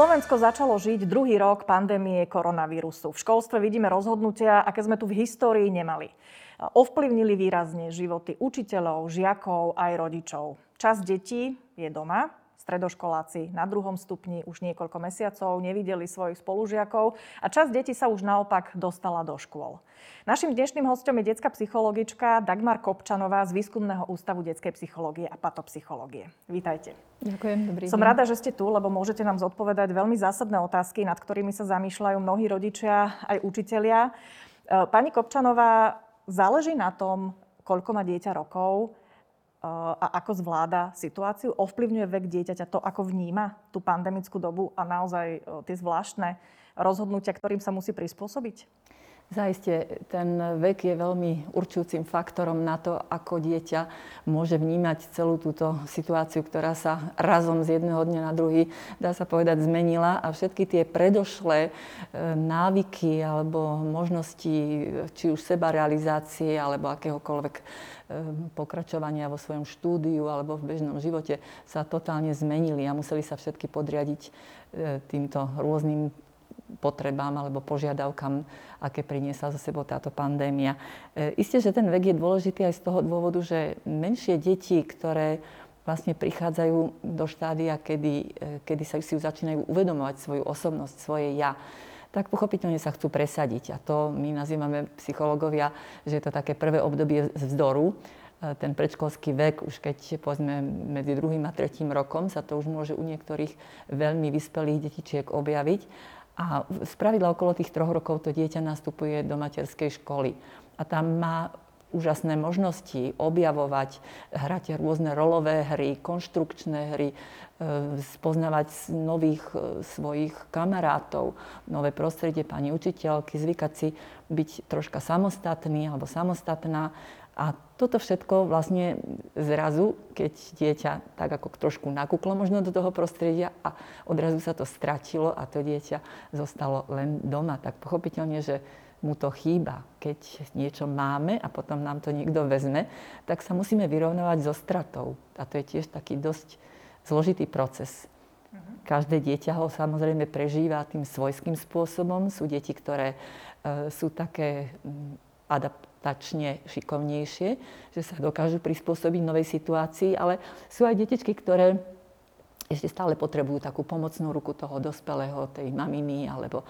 Slovensko začalo žiť druhý rok pandémie koronavírusu. V školstve vidíme rozhodnutia, aké sme tu v histórii nemali. Ovplyvnili výrazne životy učiteľov, žiakov aj rodičov. Časť detí je doma, stredoškoláci na druhom stupni už niekoľko mesiacov nevideli svojich spolužiakov a časť detí sa už naopak dostala do škôl. Našim dnešným hostom je detská psychologička Dagmar Kopčanová z Výskumného ústavu detskej psychológie a patopsychológie. Vítajte. Ďakujem, dobrý Som rada, že ste tu, lebo môžete nám zodpovedať veľmi zásadné otázky, nad ktorými sa zamýšľajú mnohí rodičia aj učitelia. E, pani Kopčanová, záleží na tom, koľko má dieťa rokov, a ako zvláda situáciu? Ovplyvňuje vek dieťaťa to, ako vníma tú pandemickú dobu a naozaj tie zvláštne rozhodnutia, ktorým sa musí prispôsobiť? Zaiste, ten vek je veľmi určujúcim faktorom na to, ako dieťa môže vnímať celú túto situáciu, ktorá sa razom z jedného dňa na druhý, dá sa povedať, zmenila. A všetky tie predošlé e, návyky alebo možnosti či už seba realizácie alebo akéhokoľvek e, pokračovania vo svojom štúdiu alebo v bežnom živote sa totálne zmenili a museli sa všetky podriadiť e, týmto rôznym potrebám alebo požiadavkám, aké priniesla za sebou táto pandémia. E, isté, že ten vek je dôležitý aj z toho dôvodu, že menšie deti, ktoré vlastne prichádzajú do štádia, kedy, e, kedy sa si začínajú uvedomovať svoju osobnosť, svoje ja, tak pochopiteľne sa chcú presadiť. A to my nazývame psychológovia, že je to také prvé obdobie vzdoru. E, ten predškolský vek, už keď povedzme medzi druhým a tretím rokom, sa to už môže u niektorých veľmi vyspelých detičiek objaviť. A z pravidla okolo tých troch rokov to dieťa nastupuje do materskej školy. A tam má úžasné možnosti objavovať, hrať rôzne rolové hry, konštrukčné hry, e, spoznávať nových e, svojich kamarátov, nové prostredie pani učiteľky, zvykať si byť troška samostatný alebo samostatná a toto všetko vlastne zrazu, keď dieťa tak ako trošku nakúklo možno do toho prostredia a odrazu sa to stratilo a to dieťa zostalo len doma, tak pochopiteľne, že mu to chýba. Keď niečo máme a potom nám to niekto vezme, tak sa musíme vyrovnovať so stratou. A to je tiež taký dosť zložitý proces. Mhm. Každé dieťa ho samozrejme prežíva tým svojským spôsobom. Sú deti, ktoré e, sú také adaptačne šikovnejšie, že sa dokážu prispôsobiť novej situácii, ale sú aj detičky, ktoré ešte stále potrebujú takú pomocnú ruku toho dospelého, tej maminy, alebo e,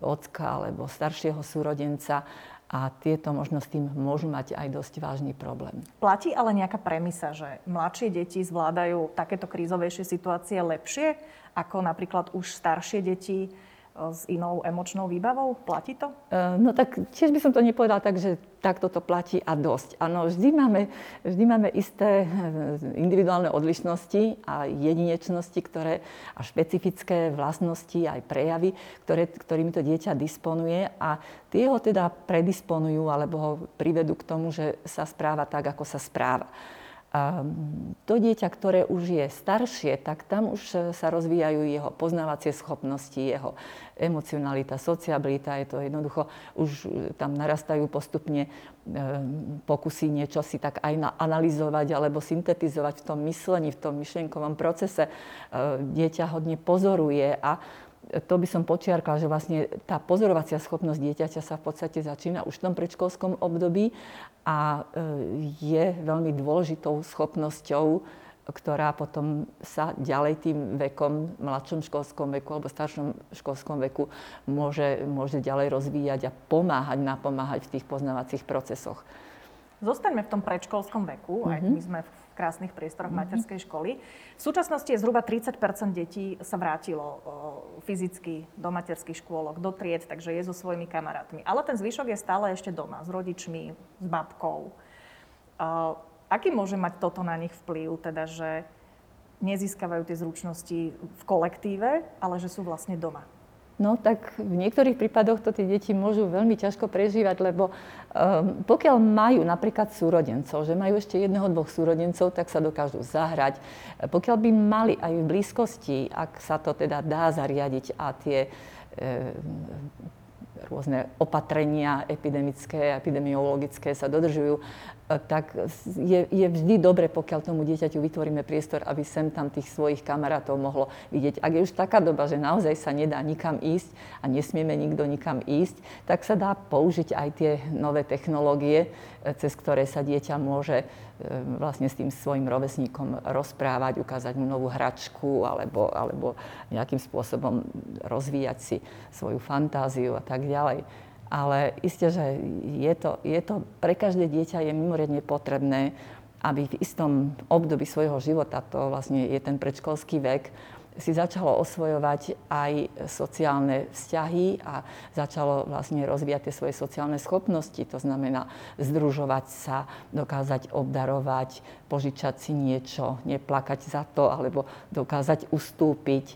ocka, alebo staršieho súrodenca. A tieto možno s tým môžu mať aj dosť vážny problém. Platí ale nejaká premisa, že mladšie deti zvládajú takéto krízovejšie situácie lepšie ako napríklad už staršie deti, s inou emočnou výbavou? Platí to? E, no tak tiež by som to nepovedala tak, že takto to platí a dosť. Áno, vždy máme, vždy máme isté e, individuálne odlišnosti a jedinečnosti, ktoré, a špecifické vlastnosti, aj prejavy, ktoré, ktorými to dieťa disponuje a tie ho teda predisponujú alebo ho privedú k tomu, že sa správa tak, ako sa správa. A to dieťa, ktoré už je staršie, tak tam už e, sa rozvíjajú jeho poznávacie schopnosti, jeho emocionalita, sociabilita. Je to jednoducho, už e, tam narastajú postupne e, pokusy niečo si tak aj analyzovať alebo syntetizovať v tom myslení, v tom myšlienkovom procese. Dieťa hodne pozoruje a to by som počiarkala, že vlastne tá pozorovacia schopnosť dieťaťa sa v podstate začína už v tom predškolskom období a e, je veľmi dôležitou schopnosťou, ktorá potom sa ďalej tým vekom, mladšom školskom veku alebo staršom školskom veku môže, môže ďalej rozvíjať a pomáhať, napomáhať v tých poznávacích procesoch. Zostaňme v tom predškolskom veku, mm-hmm. aj my sme v krásnych priestoroch mm-hmm. materskej školy. V súčasnosti je zhruba 30% detí sa vrátilo fyzicky do materských škôlok, do tried, takže je so svojimi kamarátmi. Ale ten zvyšok je stále ešte doma, s rodičmi, s babkou. Aký môže mať toto na nich vplyv, teda že nezískavajú tie zručnosti v kolektíve, ale že sú vlastne doma? No tak v niektorých prípadoch to tie deti môžu veľmi ťažko prežívať, lebo um, pokiaľ majú napríklad súrodencov, že majú ešte jedného, dvoch súrodencov, tak sa dokážu zahrať. Pokiaľ by mali aj v blízkosti, ak sa to teda dá zariadiť a tie e, rôzne opatrenia epidemické, epidemiologické sa dodržujú, tak je, je vždy dobre, pokiaľ tomu dieťaťu vytvoríme priestor, aby sem tam tých svojich kamarátov mohlo vidieť. Ak je už taká doba, že naozaj sa nedá nikam ísť a nesmieme nikto nikam ísť, tak sa dá použiť aj tie nové technológie, cez ktoré sa dieťa môže e, vlastne s tým svojim rovesníkom rozprávať, ukázať mu novú hračku alebo, alebo nejakým spôsobom rozvíjať si svoju fantáziu a tak ďalej. Ale isté, že je to, je to pre každé dieťa je mimoriadne potrebné, aby v istom období svojho života, to vlastne je ten predškolský vek, si začalo osvojovať aj sociálne vzťahy a začalo vlastne rozvíjať tie svoje sociálne schopnosti. To znamená združovať sa, dokázať obdarovať, požičať si niečo, neplakať za to, alebo dokázať ustúpiť,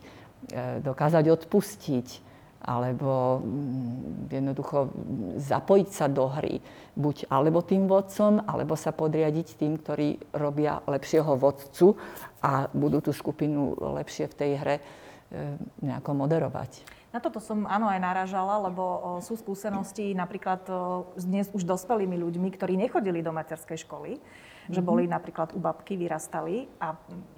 e, dokázať odpustiť alebo mm, jednoducho zapojiť sa do hry. Buď alebo tým vodcom, alebo sa podriadiť tým, ktorí robia lepšieho vodcu a budú tú skupinu lepšie v tej hre e, nejako moderovať. Na toto som áno aj naražala, lebo sú skúsenosti napríklad s dnes už dospelými ľuďmi, ktorí nechodili do materskej školy. Že boli napríklad u babky, vyrastali a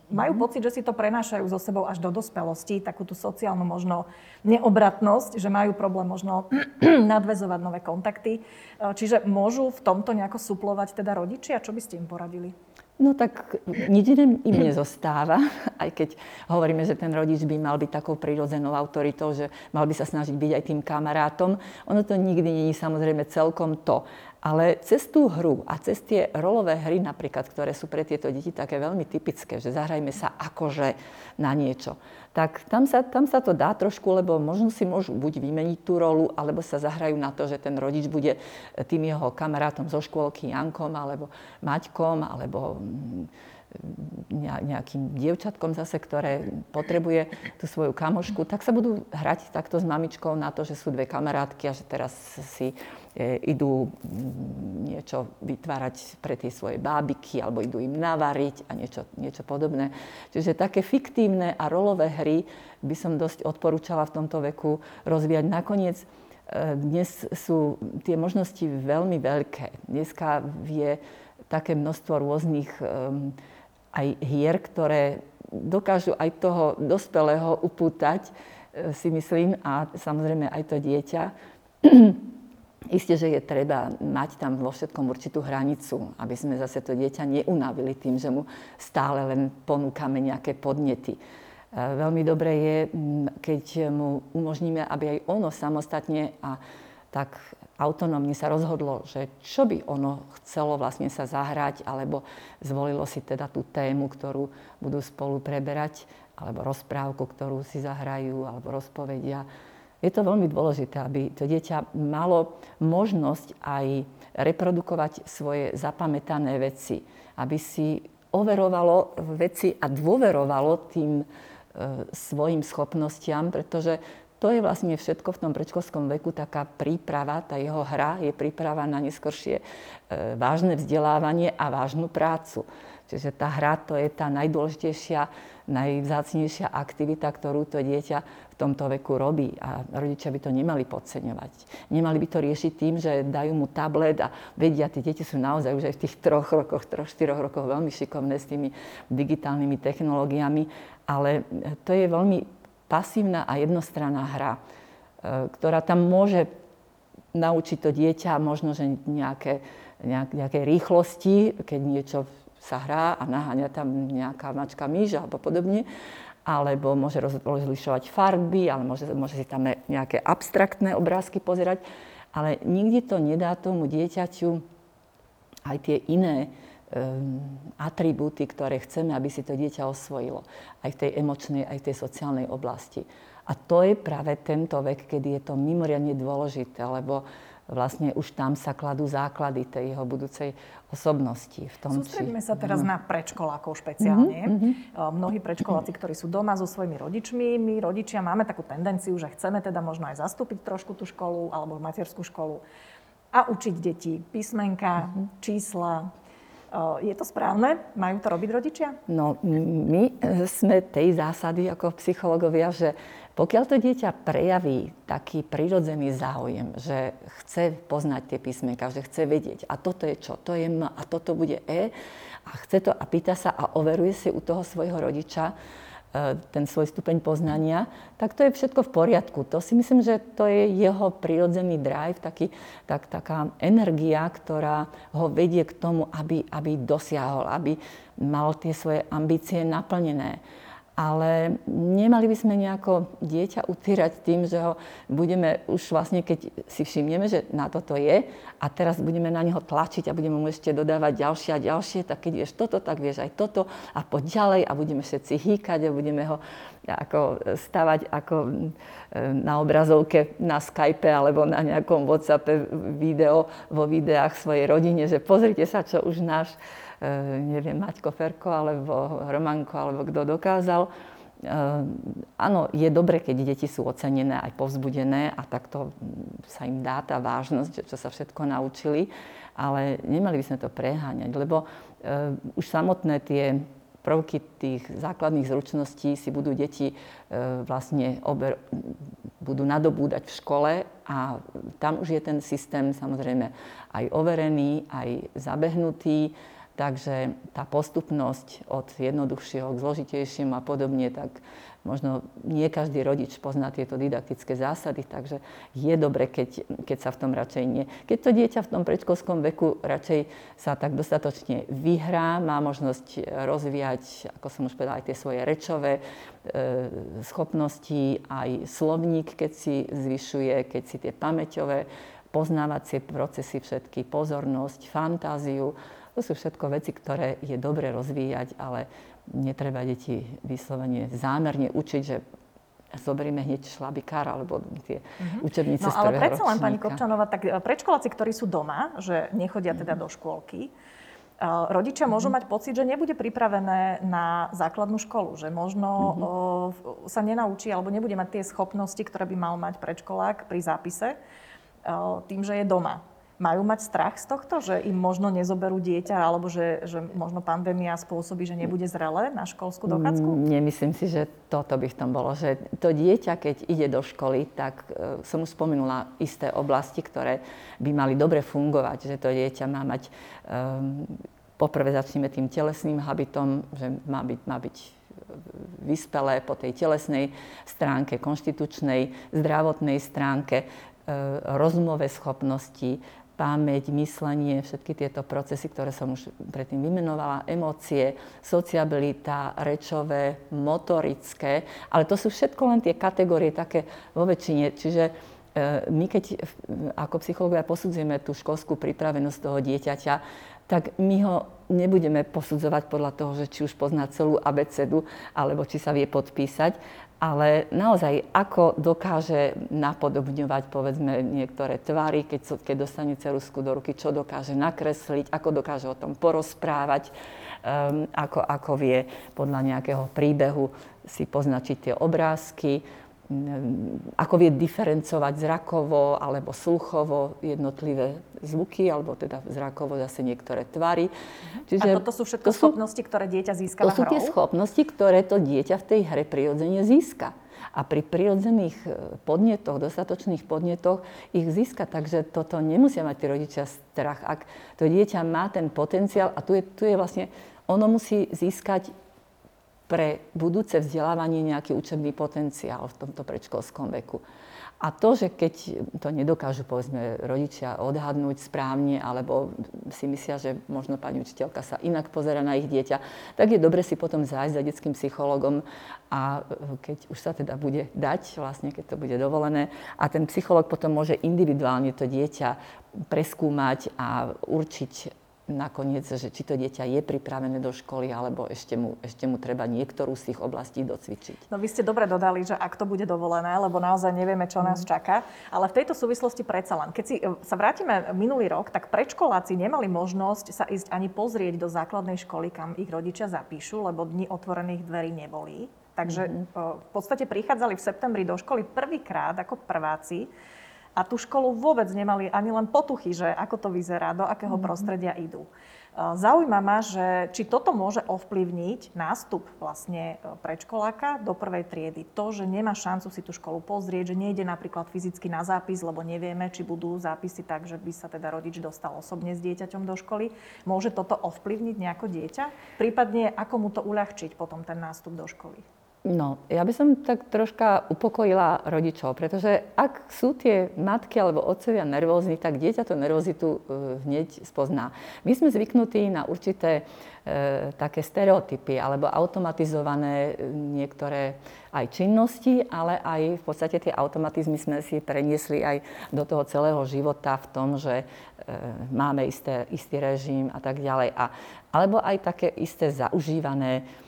majú mm-hmm. pocit, že si to prenášajú so sebou až do dospelosti, takú tú sociálnu možno neobratnosť, že majú problém možno nadvezovať nové kontakty. Čiže môžu v tomto nejako suplovať teda rodičia? Čo by ste im poradili? No tak nič im nezostáva, aj keď hovoríme, že ten rodič by mal byť takou prírodzenou autoritou, že mal by sa snažiť byť aj tým kamarátom. Ono to nikdy je samozrejme celkom to. Ale cez tú hru a cez tie rolové hry napríklad, ktoré sú pre tieto deti také veľmi typické, že zahrajme sa akože na niečo, tak tam sa, tam sa to dá trošku, lebo možno si môžu buď vymeniť tú rolu, alebo sa zahrajú na to, že ten rodič bude tým jeho kamarátom zo škôlky Jankom, alebo Maťkom, alebo nejakým dievčatkom zase, ktoré potrebuje tú svoju kamošku, tak sa budú hrať takto s mamičkou na to, že sú dve kamarátky a že teraz si idú niečo vytvárať pre tie svoje bábiky alebo idú im navariť a niečo, niečo podobné. Čiže také fiktívne a rolové hry by som dosť odporúčala v tomto veku rozvíjať. Nakoniec e, dnes sú tie možnosti veľmi veľké. Dneska je také množstvo rôznych aj hier, ktoré dokážu aj toho dospelého upútať, e, si myslím, a samozrejme aj to dieťa. Isté, že je treba mať tam vo všetkom určitú hranicu, aby sme zase to dieťa neunavili tým, že mu stále len ponúkame nejaké podnety. E, veľmi dobré je, keď mu umožníme, aby aj ono samostatne a tak autonómne sa rozhodlo, že čo by ono chcelo vlastne sa zahrať, alebo zvolilo si teda tú tému, ktorú budú spolu preberať, alebo rozprávku, ktorú si zahrajú, alebo rozpovedia. Je to veľmi dôležité, aby to dieťa malo možnosť aj reprodukovať svoje zapamätané veci, aby si overovalo veci a dôverovalo tým e, svojim schopnostiam, pretože to je vlastne všetko v tom predškolskom veku, taká príprava, tá jeho hra je príprava na neskoršie e, vážne vzdelávanie a vážnu prácu. Čiže tá hra to je tá najdôležitejšia, najvzácnejšia aktivita, ktorú to dieťa tomto veku robí. A rodičia by to nemali podceňovať. Nemali by to riešiť tým, že dajú mu tablet a vedia, tie deti sú naozaj už aj v tých troch rokoch, troch, štyroch rokoch veľmi šikovné s tými digitálnymi technológiami. Ale to je veľmi pasívna a jednostranná hra, e, ktorá tam môže naučiť to dieťa možno, že nejaké, nejaké rýchlosti, keď niečo sa hrá a naháňa tam nejaká mačka myš alebo podobne, alebo môže rozlišovať farby, ale môže, môže si tam nejaké abstraktné obrázky pozerať, ale nikdy to nedá tomu dieťaťu aj tie iné um, atribúty, ktoré chceme, aby si to dieťa osvojilo. Aj v tej emočnej, aj v tej sociálnej oblasti. A to je práve tento vek, kedy je to mimoriadne dôležité, lebo vlastne už tam sa kladú základy tej jeho budúcej osobnosti. V tom, Sústredíme či... sa teraz uh-huh. na predškolákov špeciálne. Uh-huh. Mnohí predškoláci, ktorí sú doma so svojimi rodičmi, my rodičia máme takú tendenciu, že chceme teda možno aj zastúpiť trošku tú školu alebo materskú školu a učiť deti písmenka, uh-huh. čísla, je to správne? Majú to robiť rodičia? No, my sme tej zásady ako psychológovia, že Pokiaľ to dieťa prejaví taký prirodzený záujem, že chce poznať tie písmenka, že chce vedieť, a toto je čo, to je M a toto bude E, a chce to a pýta sa a overuje si u toho svojho rodiča, E, ten svoj stupeň poznania, tak to je všetko v poriadku. To si myslím, že to je jeho prirodzený drive, taký, tak, taká energia, ktorá ho vedie k tomu, aby, aby dosiahol, aby mal tie svoje ambície naplnené ale nemali by sme nejako dieťa utýrať tým, že ho budeme už vlastne, keď si všimneme, že na toto je a teraz budeme na neho tlačiť a budeme mu ešte dodávať ďalšie a ďalšie, tak keď vieš toto, tak vieš aj toto a poď ďalej a budeme všetci hýkať a budeme ho ako stavať ako e, na obrazovke na Skype alebo na nejakom WhatsAppe video vo videách svojej rodine, že pozrite sa, čo už náš Eh, neviem, Maťko Ferko alebo Romanko alebo kto dokázal. Eh, áno, je dobre, keď deti sú ocenené aj povzbudené a takto sa im dá tá vážnosť, čo sa všetko naučili, ale nemali by sme to preháňať, lebo uh, už samotné tie prvky tých základných zručností si budú deti vlastne ober, budú nadobúdať v škole a tam už je ten systém samozrejme aj overený, aj zabehnutý Takže tá postupnosť od jednoduchšieho k zložitejšiemu a podobne, tak možno nie každý rodič pozná tieto didaktické zásady, takže je dobre, keď, keď sa v tom radšej nie. Keď to dieťa v tom predškolskom veku radšej sa tak dostatočne vyhrá, má možnosť rozvíjať, ako som už povedala, aj tie svoje rečové e, schopnosti, aj slovník, keď si zvyšuje, keď si tie pamäťové poznávacie procesy všetky, pozornosť, fantáziu, to sú všetko veci, ktoré je dobre rozvíjať, ale netreba deti vyslovene zámerne učiť, že zoberieme hneď šlabikár alebo tie uh-huh. učebnice no, ale predsa len, pani Kopčanová, tak e, predškoláci, ktorí sú doma, že nechodia teda uh-huh. do škôlky, e, rodičia môžu uh-huh. mať pocit, že nebude pripravené na základnú školu, že možno uh-huh. sa nenaučí alebo nebude mať tie schopnosti, ktoré by mal mať predškolák pri zápise, tým, že je doma majú mať strach z tohto, že im možno nezoberú dieťa, alebo že, že možno pandémia spôsobí, že nebude zrelé na školskú dochádzku? Mm, nemyslím si, že toto by v tom bolo. Že to dieťa, keď ide do školy, tak uh, som už spomenula isté oblasti, ktoré by mali dobre fungovať. Že to dieťa má mať, um, poprvé začneme tým telesným habitom, že má byť, má byť vyspelé po tej telesnej stránke, konštitučnej, zdravotnej stránke, e, rozumové schopnosti, pamäť, myslenie, všetky tieto procesy, ktoré som už predtým vymenovala, emócie, sociabilita, rečové, motorické, ale to sú všetko len tie kategórie také vo väčšine. Čiže e, my keď ako psychológovia posudzujeme tú školskú pripravenosť toho dieťaťa, tak my ho nebudeme posudzovať podľa toho, že či už pozná celú abecedu, alebo či sa vie podpísať, ale naozaj, ako dokáže napodobňovať, povedzme, niektoré tvary, keď, keď dostane cerusku do ruky, čo dokáže nakresliť, ako dokáže o tom porozprávať, um, ako, ako vie podľa nejakého príbehu si poznačiť tie obrázky, ako vie diferencovať zrakovo alebo sluchovo jednotlivé zvuky, alebo teda zrakovo zase niektoré tvary. Čiže a toto sú všetko to sú, schopnosti, ktoré dieťa získava To sú tie schopnosti, ktoré to dieťa v tej hre prirodzene získa. A pri prirodzených e, podnetoch, dostatočných podnetoch ich získa. Takže toto nemusia mať tí rodičia strach. Ak to dieťa má ten potenciál, a tu je, tu je vlastne, ono musí získať pre budúce vzdelávanie nejaký učebný potenciál v tomto predškolskom veku. A to, že keď to nedokážu, povedzme, rodičia odhadnúť správne, alebo si myslia, že možno pani učiteľka sa inak pozera na ich dieťa, tak je dobre si potom zájsť za detským psychologom a keď už sa teda bude dať, vlastne keď to bude dovolené, a ten psycholog potom môže individuálne to dieťa preskúmať a určiť, nakoniec, že či to dieťa je pripravené do školy, alebo ešte mu, ešte mu treba niektorú z tých oblastí docvičiť. No vy ste dobre dodali, že ak to bude dovolené, lebo naozaj nevieme, čo nás mm. čaká. Ale v tejto súvislosti predsa len, keď si e, sa vrátime minulý rok, tak predškoláci nemali možnosť sa ísť ani pozrieť do základnej školy, kam ich rodičia zapíšu, lebo dni otvorených dverí neboli. Takže mm-hmm. v podstate prichádzali v septembri do školy prvýkrát ako prváci a tú školu vôbec nemali ani len potuchy, že ako to vyzerá, do akého mm-hmm. prostredia idú. Zaujíma ma, že či toto môže ovplyvniť nástup vlastne e, predškoláka do prvej triedy. To, že nemá šancu si tú školu pozrieť, že nejde napríklad fyzicky na zápis, lebo nevieme, či budú zápisy tak, že by sa teda rodič dostal osobne s dieťaťom do školy. Môže toto ovplyvniť nejako dieťa? Prípadne, ako mu to uľahčiť potom ten nástup do školy? No, ja by som tak troška upokojila rodičov, pretože ak sú tie matky alebo otcovia nervózni, tak dieťa tú nervozitu e, hneď spozná. My sme zvyknutí na určité e, také stereotypy alebo automatizované e, niektoré aj činnosti, ale aj v podstate tie automatizmy sme si preniesli aj do toho celého života v tom, že e, máme isté, istý režim a tak ďalej. A, alebo aj také isté zaužívané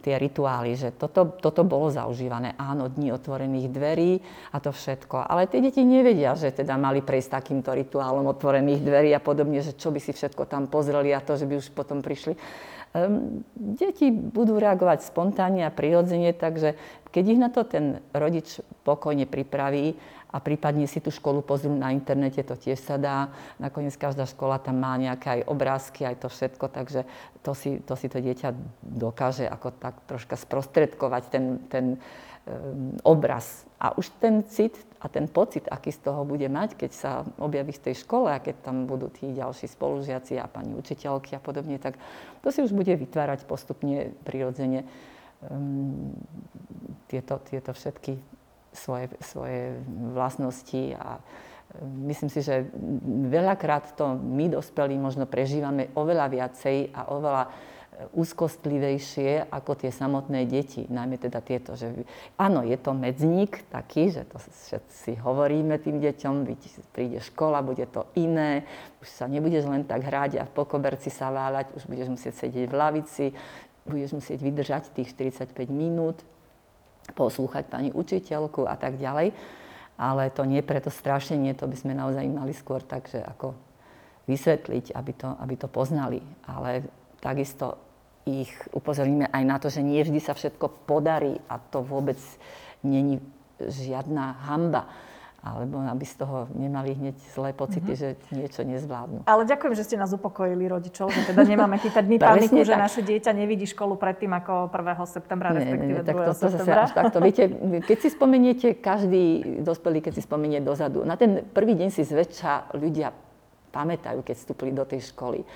tie rituály, že toto, toto bolo zaužívané. Áno, dní otvorených dverí a to všetko. Ale tie deti nevedia, že teda mali prejsť takýmto rituálom otvorených dverí a podobne, že čo by si všetko tam pozreli a to, že by už potom prišli. Um, deti budú reagovať spontánne a prirodzene, takže keď ich na to ten rodič pokojne pripraví, a prípadne si tú školu pozrú na internete, to tiež sa dá. Nakoniec každá škola tam má nejaké aj obrázky, aj to všetko, takže to si to, si to dieťa dokáže ako tak troška sprostredkovať ten, ten um, obraz. A už ten cit a ten pocit, aký z toho bude mať, keď sa objaví v tej škole a keď tam budú tí ďalší spolužiaci a pani učiteľky a podobne, tak to si už bude vytvárať postupne prirodzene um, tieto, tieto všetky svoje, svoje vlastnosti a e, myslím si, že veľakrát to my dospelí možno prežívame oveľa viacej a oveľa e, úzkostlivejšie ako tie samotné deti, najmä teda tieto, že áno, je to medzník taký, že to všetci hovoríme tým deťom, príde škola, bude to iné, už sa nebudeš len tak hrať a po koberci sa váľať, už budeš musieť sedieť v lavici, budeš musieť vydržať tých 45 minút, poslúchať pani učiteľku a tak ďalej. Ale to nie preto strašenie, to by sme naozaj mali skôr takže ako vysvetliť, aby to, aby to poznali. Ale takisto ich upozorníme aj na to, že nie vždy sa všetko podarí a to vôbec není žiadna hamba alebo aby z toho nemali hneď zlé pocity, mm-hmm. že niečo nezvládnu. Ale ďakujem, že ste nás upokojili rodičov, že teda nemáme chytať my paniku, že tak. naše dieťa nevidí školu predtým ako 1. septembra, nie, respektíve nie, nie, tak to, to septembra. Zase až takto. Viete, keď si spomeniete, každý dospelý, keď si spomenie dozadu, na ten prvý deň si zväčša ľudia pamätajú, keď vstúpili do tej školy.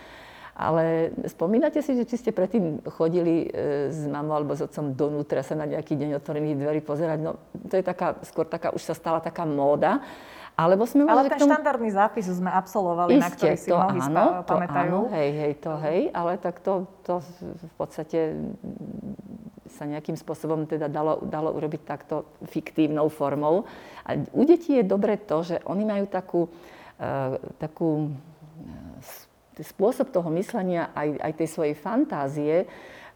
Ale spomínate si, že či ste predtým chodili e, s mamou alebo s otcom donútra sa na nejaký deň otvorených dverí pozerať? No, to je taká, skôr taká, už sa stala taká móda. Alebo sme ale ten tomu... štandardný zápis sme absolvovali, Isté, na ktorý si to mnohí áno, spá- to pamätajú. Áno, hej, hej, to hej, ale tak to, to v podstate sa nejakým spôsobom teda dalo, dalo urobiť takto fiktívnou formou. A u detí je dobre to, že oni majú takú, uh, takú spôsob toho myslenia, aj, aj tej svojej fantázie,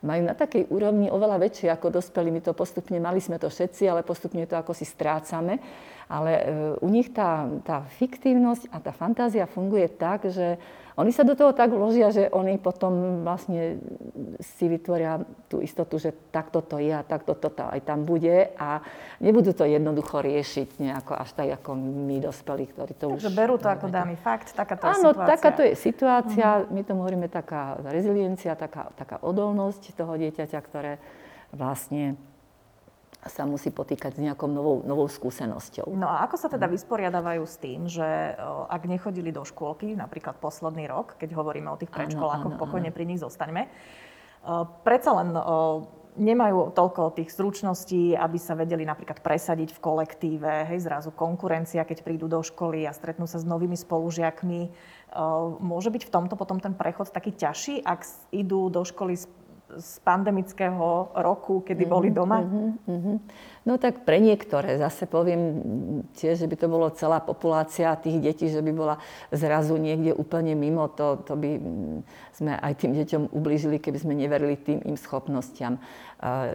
majú na takej úrovni oveľa väčšie ako dospelí. My to postupne, mali sme to všetci, ale postupne to ako si strácame. Ale e, u nich tá, tá fiktívnosť a tá fantázia funguje tak, že oni sa do toho tak vložia, že oni potom vlastne si vytvoria tú istotu, že takto to je a takto to aj tam bude a nebudú to jednoducho riešiť nejako až tak, ako my dospelí, ktorí to Takže už... berú to ako daný fakt, takáto Áno, situácia. takáto je situácia, uh-huh. my tomu hovoríme taká reziliencia, taká, taká odolnosť toho dieťaťa, ktoré vlastne sa musí potýkať s nejakou novou, novou skúsenosťou. No a ako sa teda vysporiadávajú s tým, že ak nechodili do škôlky, napríklad posledný rok, keď hovoríme o tých predškolákoch, pokojne áno. pri nich zostaňme, predsa len nemajú toľko tých zručností, aby sa vedeli napríklad presadiť v kolektíve, hej, zrazu konkurencia, keď prídu do školy a stretnú sa s novými spolužiakmi. Môže byť v tomto potom ten prechod taký ťažší, ak idú do školy z pandemického roku, kedy mm-hmm, boli doma? Mm-hmm. No tak pre niektoré, zase poviem tiež, že by to bolo celá populácia tých detí, že by bola zrazu niekde úplne mimo, to, to by sme aj tým deťom ublížili, keby sme neverili tým im schopnostiam.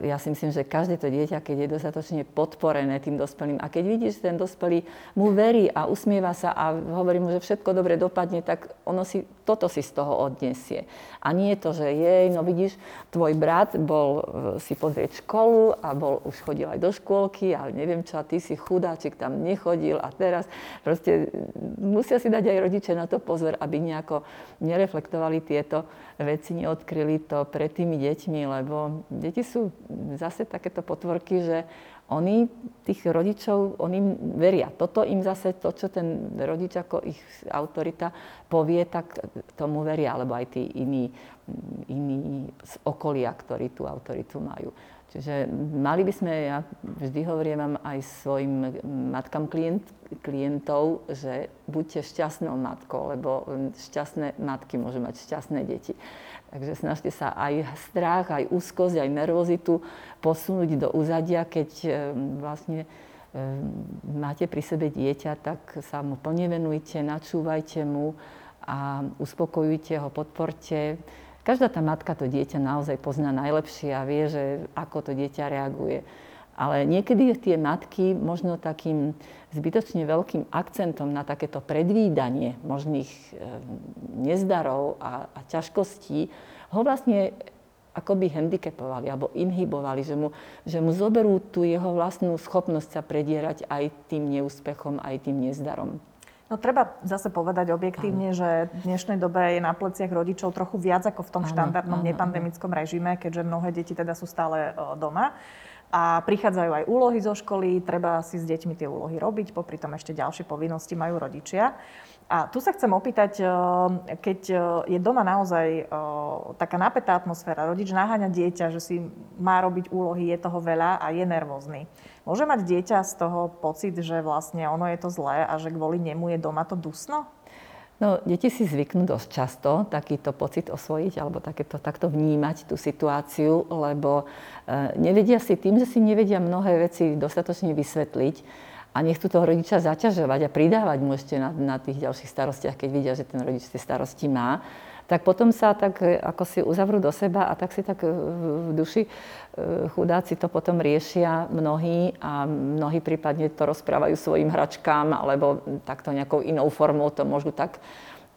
Ja si myslím, že každé to dieťa, keď je dostatočne podporené tým dospelým a keď vidí, že ten dospelý mu verí a usmieva sa a hovorí mu, že všetko dobre dopadne, tak ono si, toto si z toho odniesie. A nie je to, že jej, no vidíš, tvoj brat bol e, si pozrieť školu a bol, už chodil aj do škôlky a neviem čo, a ty si chudáčik tam nechodil a teraz proste musia si dať aj rodiče na to pozor, aby nejako nereflektovali tieto veci, neodkryli to pred tými deťmi, lebo deti sú zase takéto potvorky, že oni, tých rodičov, oni veria. Toto im zase, to, čo ten rodič ako ich autorita povie, tak tomu veria, alebo aj tí iní, iní z okolia, ktorí tú autoritu majú. Čiže mali by sme, ja vždy hovorím aj svojim matkám klient, klientov, že buďte šťastnou matkou, lebo šťastné matky môžu mať šťastné deti. Takže snažte sa aj strach, aj úzkosť, aj nervozitu posunúť do úzadia, keď e, vlastne e, máte pri sebe dieťa, tak sa mu plne venujte, načúvajte mu a uspokojujte ho, podporte. Každá tá matka to dieťa naozaj pozná najlepšie a vie, že ako to dieťa reaguje. Ale niekedy tie matky možno takým zbytočne veľkým akcentom na takéto predvídanie možných e, nezdarov a, a ťažkostí ho vlastne akoby handicapovali alebo inhibovali, že mu, že mu zoberú tú jeho vlastnú schopnosť sa predierať aj tým neúspechom, aj tým nezdarom. No treba zase povedať objektívne, áno. že v dnešnej dobe je na pleciach rodičov trochu viac ako v tom áno, štandardnom áno, nepandemickom áno. režime, keďže mnohé deti teda sú stále doma a prichádzajú aj úlohy zo školy, treba si s deťmi tie úlohy robiť, popri tom ešte ďalšie povinnosti majú rodičia. A tu sa chcem opýtať, eh, keď eh, je doma naozaj eh, taká napätá atmosféra, rodič naháňa dieťa, že si má robiť úlohy, je toho veľa a je nervózny. Môže mať dieťa z toho pocit, že vlastne ono je to zlé a že kvôli nemu je doma to dusno? No, deti si zvyknú dosť často takýto pocit osvojiť alebo takéto, takto vnímať tú situáciu, lebo e, nevedia si tým, že si nevedia mnohé veci dostatočne vysvetliť a nechcú toho rodiča zaťažovať a pridávať mu ešte na, na tých ďalších starostiach, keď vidia, že ten rodič tie starosti má, tak potom sa tak e, ako si uzavrú do seba a tak si tak e, v duši e, chudáci to potom riešia mnohí a mnohí prípadne to rozprávajú svojim hračkám alebo takto nejakou inou formou to môžu tak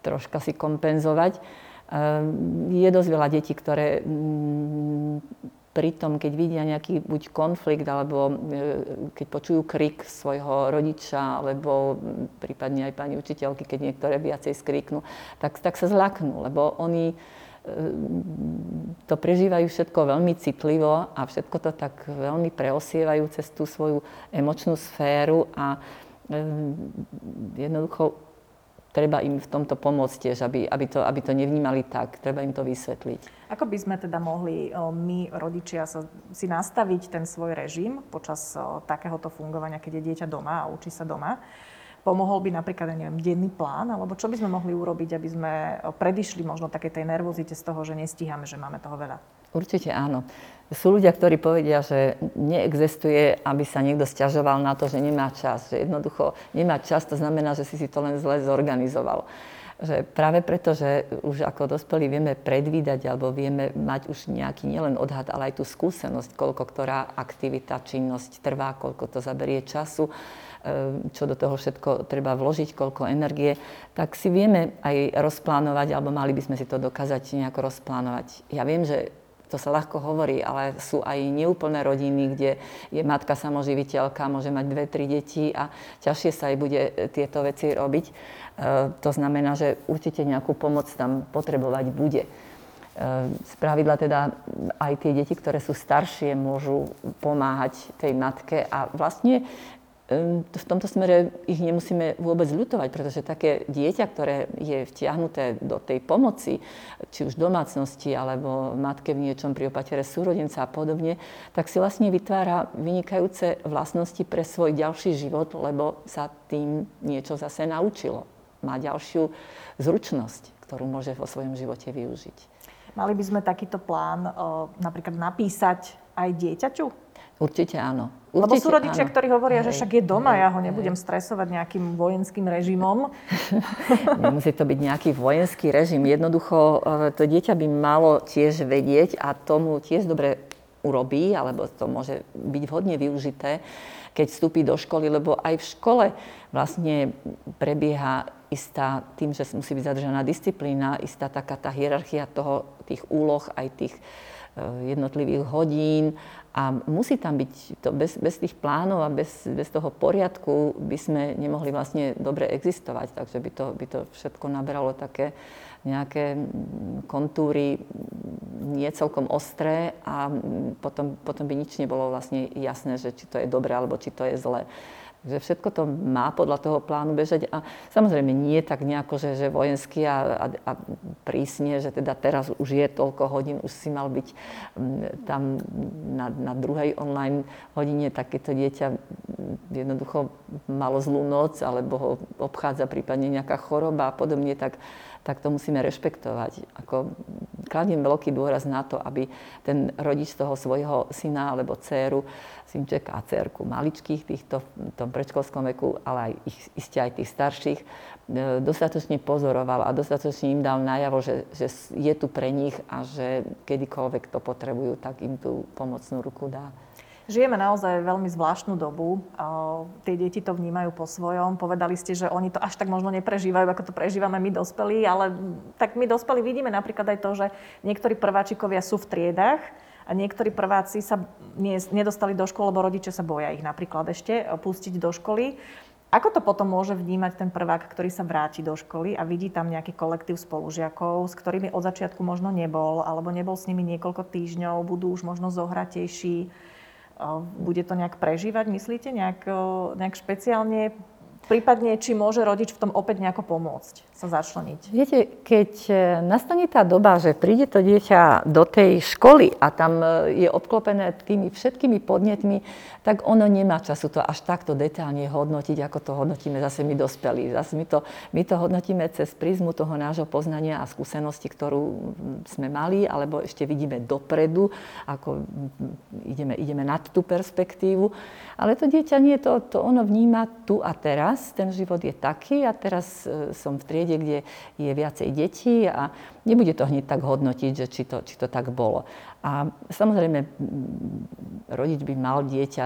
troška si kompenzovať. Je dosť veľa detí, ktoré pritom, keď vidia nejaký buď konflikt, alebo e, keď počujú krik svojho rodiča, alebo prípadne aj pani učiteľky, keď niektoré viacej skríknú, tak, tak sa zlaknú, lebo oni e, to prežívajú všetko veľmi citlivo a všetko to tak veľmi preosievajú cez tú svoju emočnú sféru a e, jednoducho treba im v tomto pomôcť tiež, aby, aby, to, aby to nevnímali tak. Treba im to vysvetliť. Ako by sme teda mohli my, rodičia, si nastaviť ten svoj režim počas takéhoto fungovania, keď je dieťa doma a učí sa doma? Pomohol by napríklad, neviem, denný plán, alebo čo by sme mohli urobiť, aby sme predišli možno také tej nervozite z toho, že nestíhame, že máme toho veľa? Určite áno. Sú ľudia, ktorí povedia, že neexistuje, aby sa niekto stiažoval na to, že nemá čas. Že jednoducho nemá čas, to znamená, že si si to len zle zorganizoval. Že práve preto, že už ako dospelí vieme predvídať alebo vieme mať už nejaký nielen odhad, ale aj tú skúsenosť, koľko ktorá aktivita, činnosť trvá, koľko to zaberie času, Ehm, čo do toho všetko treba vložiť, koľko energie, tak si vieme aj rozplánovať, alebo mali by sme si to dokázať nejako rozplánovať. Ja viem, že to sa ľahko hovorí, ale sú aj neúplné rodiny, kde je matka samoživiteľka, môže mať dve, tri deti a ťažšie sa aj bude tieto veci robiť. Ehm, to znamená, že určite nejakú pomoc tam potrebovať bude. Ehm, z pravidla teda aj tie deti, ktoré sú staršie, môžu pomáhať tej matke a vlastne v tomto smere ich nemusíme vôbec ľutovať, pretože také dieťa, ktoré je vtiahnuté do tej pomoci, či už domácnosti, alebo matke v niečom pri opatere súrodenca a podobne, tak si vlastne vytvára vynikajúce vlastnosti pre svoj ďalší život, lebo sa tým niečo zase naučilo. Má ďalšiu zručnosť, ktorú môže vo svojom živote využiť. Mali by sme takýto plán napríklad napísať aj dieťaťu? Určite áno. Určite, Lebo sú rodičia, áno. ktorí hovoria, hej, že však je doma, hej, ja ho nebudem hej. stresovať nejakým vojenským režimom. Nemusí to byť nejaký vojenský režim. Jednoducho e, to dieťa by malo tiež vedieť a tomu tiež dobre urobí, alebo to môže byť vhodne využité, keď vstúpi do školy, lebo aj v škole vlastne prebieha istá, tým, že musí byť zadržaná disciplína, istá taká tá hierarchia toho, tých úloh, aj tých jednotlivých hodín a musí tam byť, to bez, bez tých plánov a bez, bez toho poriadku by sme nemohli vlastne dobre existovať. Takže by to, by to všetko nabralo také nejaké kontúry nie celkom ostré a potom, potom by nič nebolo vlastne jasné, že či to je dobré alebo či to je zlé. Takže všetko to má podľa toho plánu bežať a samozrejme nie tak nejako, že, že vojenský a, a, a prísne, že teda teraz už je toľko hodín, už si mal byť tam na, na druhej online hodine, tak keď to dieťa jednoducho malo zlú noc alebo ho obchádza prípadne nejaká choroba a podobne, tak tak to musíme rešpektovať. Ako, kladiem veľký dôraz na to, aby ten rodič toho svojho syna alebo dceru, synček a dcerku maličkých týchto, v tom predškolskom veku, ale aj ich, iste aj tých starších, e, dostatočne pozoroval a dostatočne im dal najavo, že, že je tu pre nich a že kedykoľvek to potrebujú, tak im tú pomocnú ruku dá. Žijeme naozaj veľmi zvláštnu dobu. Tie deti to vnímajú po svojom. Povedali ste, že oni to až tak možno neprežívajú, ako to prežívame my dospelí, ale tak my dospelí vidíme napríklad aj to, že niektorí prváčikovia sú v triedách a niektorí prváci sa nedostali do školy, lebo rodičia sa boja ich napríklad ešte pustiť do školy. Ako to potom môže vnímať ten prvák, ktorý sa vráti do školy a vidí tam nejaký kolektív spolužiakov, s ktorými od začiatku možno nebol, alebo nebol s nimi niekoľko týždňov, budú už možno zohratejší bude to nejak prežívať, myslíte? Nejak, nejak špeciálne Prípadne, či môže rodič v tom opäť nejako pomôcť, sa začleniť. Viete, keď e, nastane tá doba, že príde to dieťa do tej školy a tam e, je obklopené tými všetkými podnetmi, tak ono nemá času to až takto detálne hodnotiť, ako to hodnotíme zase my dospelí. Zase my to, my to hodnotíme cez prízmu toho nášho poznania a skúsenosti, ktorú sme mali, alebo ešte vidíme dopredu, ako ideme, ideme nad tú perspektívu. Ale to dieťa nie, to, to ono vníma tu a teraz. Ten život je taký a teraz e, som v triede, kde je viacej detí a nebude to hneď tak hodnotiť, že či to, či to tak bolo. A samozrejme, rodič by mal dieťa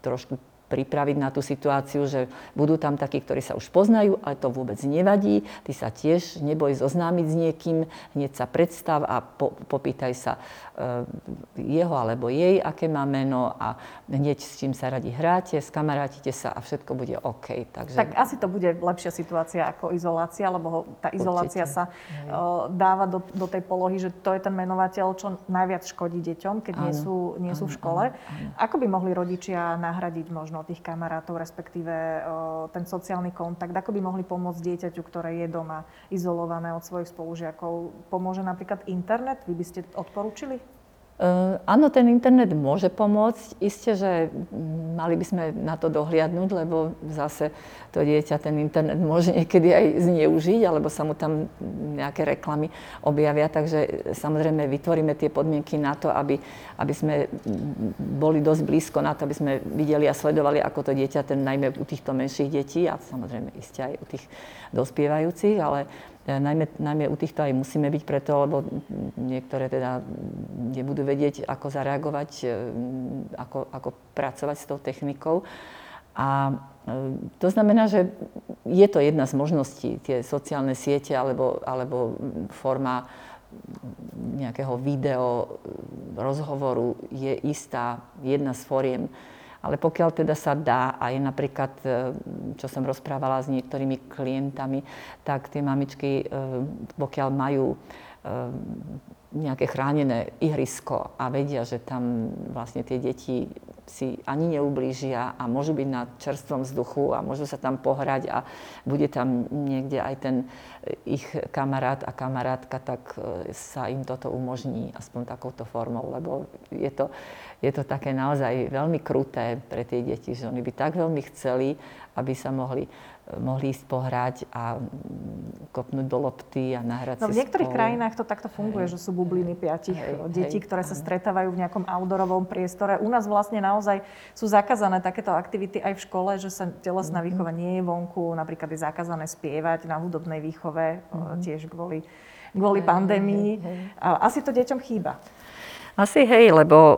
trošku pripraviť na tú situáciu, že budú tam takí, ktorí sa už poznajú, ale to vôbec nevadí. Ty sa tiež neboj zoznámiť s niekým, hneď sa predstav a po, popýtaj sa uh, jeho alebo jej, aké má meno a hneď s čím sa radi hráte, skamarátite sa a všetko bude OK. Takže... Tak asi to bude lepšia situácia ako izolácia, lebo tá izolácia Určite. sa uh, dáva do, do tej polohy, že to je ten menovateľ, čo najviac škodí deťom, keď áno, nie sú, nie sú v škole. Áno, áno. Ako by mohli rodičia nahradiť možno tých kamarátov, respektíve ten sociálny kontakt, ako by mohli pomôcť dieťaťu, ktoré je doma izolované od svojich spolužiakov. Pomôže napríklad internet? Vy by ste odporúčili? Uh, áno, ten internet môže pomôcť. Isté, že mali by sme na to dohliadnúť, lebo zase to dieťa ten internet môže niekedy aj zneužiť, alebo sa mu tam nejaké reklamy objavia. Takže samozrejme vytvoríme tie podmienky na to, aby, aby sme boli dosť blízko na to, aby sme videli a sledovali, ako to dieťa, ten najmä u týchto menších detí a samozrejme isté aj u tých dospievajúcich, ale najmä, najmä u týchto aj musíme byť preto, lebo niektoré teda nebudú vedieť, ako zareagovať, e, ako, ako pracovať s tou technikou. A e, to znamená, že je to jedna z možností, tie sociálne siete alebo, alebo forma nejakého video rozhovoru je istá, jedna z foriem ale pokiaľ teda sa dá, aj napríklad, e, čo som rozprávala s niektorými klientami, tak tie mamičky, e, pokiaľ majú e, nejaké chránené ihrisko a vedia, že tam vlastne tie deti si ani neublížia a môžu byť na čerstvom vzduchu a môžu sa tam pohrať a bude tam niekde aj ten ich kamarát a kamarátka, tak sa im toto umožní aspoň takouto formou, lebo je to, je to také naozaj veľmi kruté pre tie deti, že oni by tak veľmi chceli, aby sa mohli, mohli ísť pohrať a kopnúť do lopty a nahrať no, si v niektorých spolu. krajinách to takto funguje, hej, že sú bubliny piatich hej, detí, hej, ktoré sa stretávajú v nejakom outdoorovom priestore. U nás vlastne naozaj sú zakázané takéto aktivity aj v škole, že sa telesná mm-hmm. výchova nie je vonku, napríklad je zakázané spievať na hudobnej výchove, mm-hmm. tiež kvôli, kvôli hej, pandémii. Hej, hej. Asi to deťom chýba. Asi hej, lebo e,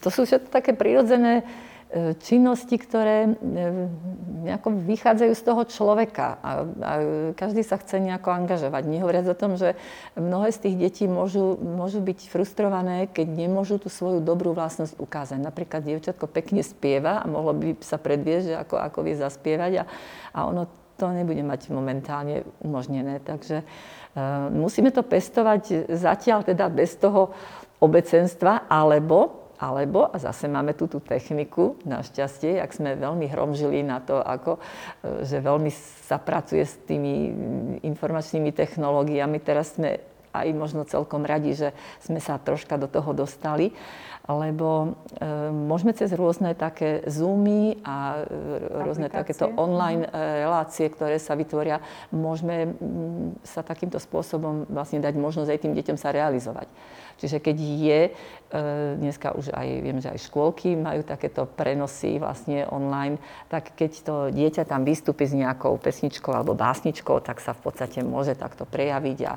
to sú všetko také prirodzené činnosti, ktoré nejako vychádzajú z toho človeka a, a každý sa chce nejako angažovať. Nehovoriac o tom, že mnohé z tých detí môžu, môžu byť frustrované, keď nemôžu tú svoju dobrú vlastnosť ukázať. Napríklad dievčatko pekne spieva a mohlo by sa predviesť, že ako, ako vie zaspievať a, a ono to nebude mať momentálne umožnené. Takže uh, musíme to pestovať zatiaľ teda bez toho obecenstva, alebo alebo, a zase máme tú, tú techniku, našťastie, ak sme veľmi hromžili na to, ako, e, že veľmi sa pracuje s tými informačnými technológiami. Teraz sme aj možno celkom radi, že sme sa troška do toho dostali, lebo e, môžeme cez rôzne také Zoomy a e, rôzne takéto online e, relácie, ktoré sa vytvoria, môžeme m, sa takýmto spôsobom vlastne dať možnosť aj tým deťom sa realizovať. Čiže keď je, e, dneska už aj, viem, že aj škôlky majú takéto prenosy vlastne online, tak keď to dieťa tam vystúpi s nejakou pesničkou alebo básničkou, tak sa v podstate môže takto prejaviť a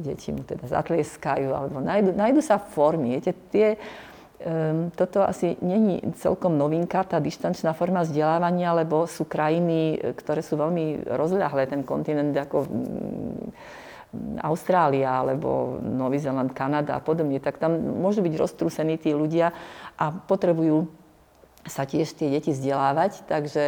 deti mu teda zatlieskajú alebo nájdu, nájdu sa formy. Viete, tie, Um, toto asi není celkom novinka, tá dištančná forma vzdelávania, lebo sú krajiny, ktoré sú veľmi rozľahlé, ten kontinent ako Austrália alebo Nový Zeland, Kanada a podobne, tak tam môžu byť roztrúsení tí ľudia a potrebujú sa tiež tie deti vzdelávať, takže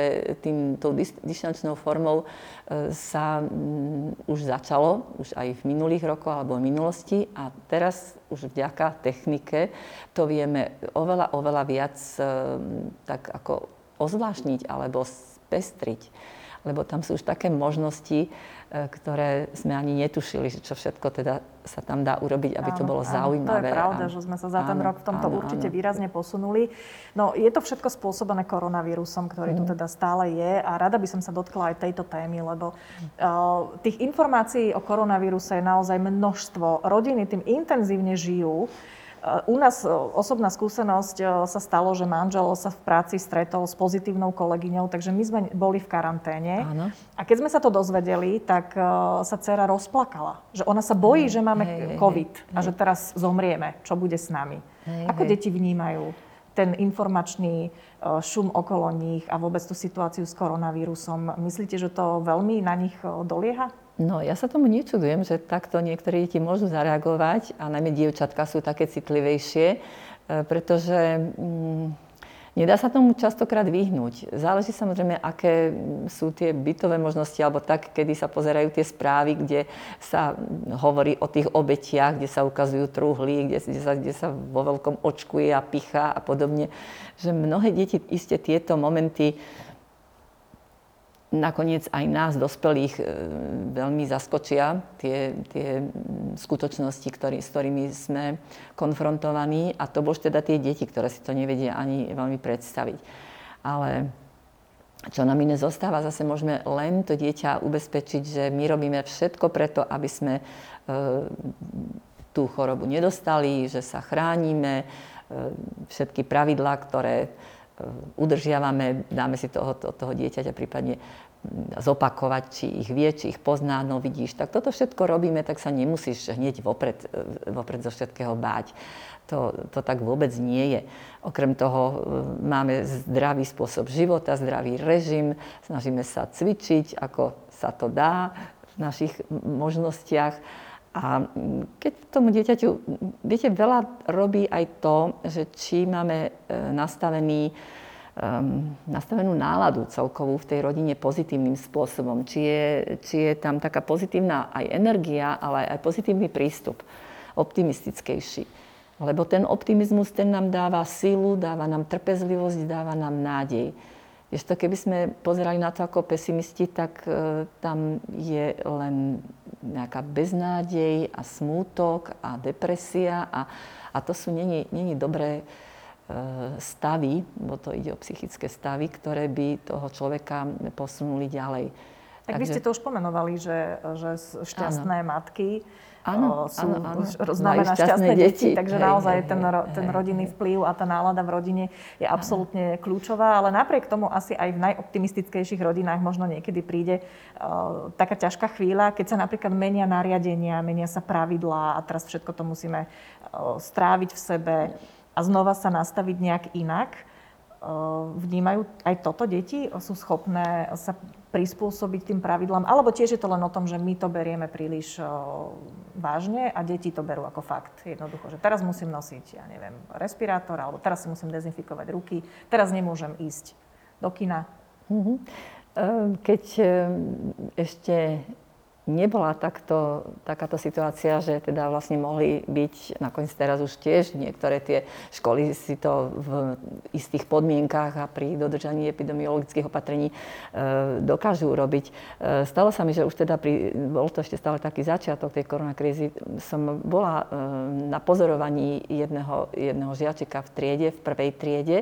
tou distančnou formou e, sa mm, už začalo, už aj v minulých rokoch alebo v minulosti. A teraz už vďaka technike to vieme oveľa, oveľa viac e, tak ako ozvláštniť alebo spestriť. Lebo tam sú už také možnosti, ktoré sme ani netušili, že čo všetko teda sa tam dá urobiť, aby áno, to bolo áno, zaujímavé. To je pravda, a... že sme sa za áno, ten rok v tomto áno, určite áno. výrazne posunuli. No, je to všetko spôsobené koronavírusom, ktorý mm. tu mhm. teda stále je a rada by som sa dotkla aj tejto témy, lebo uh, tých informácií o koronavíruse je naozaj množstvo. Rodiny tým intenzívne žijú. U nás e, osobná skúsenosť e, sa stalo, že manžel sa v práci stretol s pozitívnou kolegyňou, takže my sme boli v karanténe. Áno. A keď sme sa to dozvedeli, tak e, sa dcera rozplakala. Že ona sa bojí, hej, že máme hej, COVID hej, a že teraz zomrieme. Čo bude s nami? Hej, Ako hej. deti vnímajú ten informačný šum okolo nich a vôbec tú situáciu s koronavírusom? Myslíte, že to veľmi na nich dolieha? No, ja sa tomu nečudujem, že takto niektorí deti môžu zareagovať a najmä dievčatka sú také citlivejšie, e, pretože mm, nedá sa tomu častokrát vyhnúť. Záleží samozrejme, aké sú tie bytové možnosti, alebo tak, kedy sa pozerajú tie správy, kde sa hovorí o tých obetiach, kde sa ukazujú truhly, kde, kde, sa, kde sa vo veľkom očkuje a pichá a podobne. Že mnohé deti iste tieto momenty nakoniec aj nás, dospelých, e, veľmi zaskočia tie, tie skutočnosti, ktorý, s ktorými sme konfrontovaní. A to už teda tie deti, ktoré si to nevedia ani veľmi predstaviť. Ale čo nám iné zostáva, zase môžeme len to dieťa ubezpečiť, že my robíme všetko preto, aby sme e, tú chorobu nedostali, že sa chránime, e, všetky pravidlá, ktoré udržiavame, dáme si toho, toho dieťaťa prípadne mm, zopakovať, či ich vie, či ich pozná, no vidíš. Tak toto všetko robíme, tak sa nemusíš hneď vopred, e, vopred zo všetkého báť. To, to tak vôbec nie je. Okrem toho e, máme zdravý spôsob života, zdravý režim, snažíme sa cvičiť, ako sa to dá v našich možnostiach. A keď tomu dieťaťu, viete, veľa robí aj to, že či máme e, nastavený, um, nastavenú náladu celkovú v tej rodine pozitívnym spôsobom. Či je, či je tam taká pozitívna aj energia, ale aj pozitívny prístup, optimistickejší. Lebo ten optimizmus, ten nám dáva silu, dáva nám trpezlivosť, dáva nám nádej. Vieš to, keby sme pozerali na to ako pesimisti, tak e, tam je len nejaká beznádej a smútok a depresia a, a to sú není, není dobré e, stavy, bo to ide o psychické stavy, ktoré by toho človeka posunuli ďalej. Tak Takže... vy ste to už pomenovali, že, že šťastné áno. matky Áno, sú, áno, áno. znamená šťastné deti, deti takže hej, naozaj hej, ten, hej, ten rodinný hej. vplyv a tá nálada v rodine je áno. absolútne kľúčová, ale napriek tomu asi aj v najoptimistickejších rodinách možno niekedy príde uh, taká ťažká chvíľa, keď sa napríklad menia nariadenia, menia sa pravidlá a teraz všetko to musíme uh, stráviť v sebe a znova sa nastaviť nejak inak. Vnímajú aj toto deti? Sú schopné sa prispôsobiť tým pravidlám? Alebo tiež je to len o tom, že my to berieme príliš vážne a deti to berú ako fakt. Jednoducho, že teraz musím nosiť, ja neviem, respirátor, alebo teraz si musím dezinfikovať ruky, teraz nemôžem ísť do kina. Mm-hmm. Keď ešte nebola takto, takáto situácia, že teda vlastne mohli byť, nakoniec teraz už tiež niektoré tie školy si to v istých podmienkách a pri dodržaní epidemiologických opatrení e, dokážu robiť. E, stalo sa mi, že už teda pri, bol to ešte stále taký začiatok tej koronakrízy, som bola e, na pozorovaní jedného, jedného žiačika v triede, v prvej triede,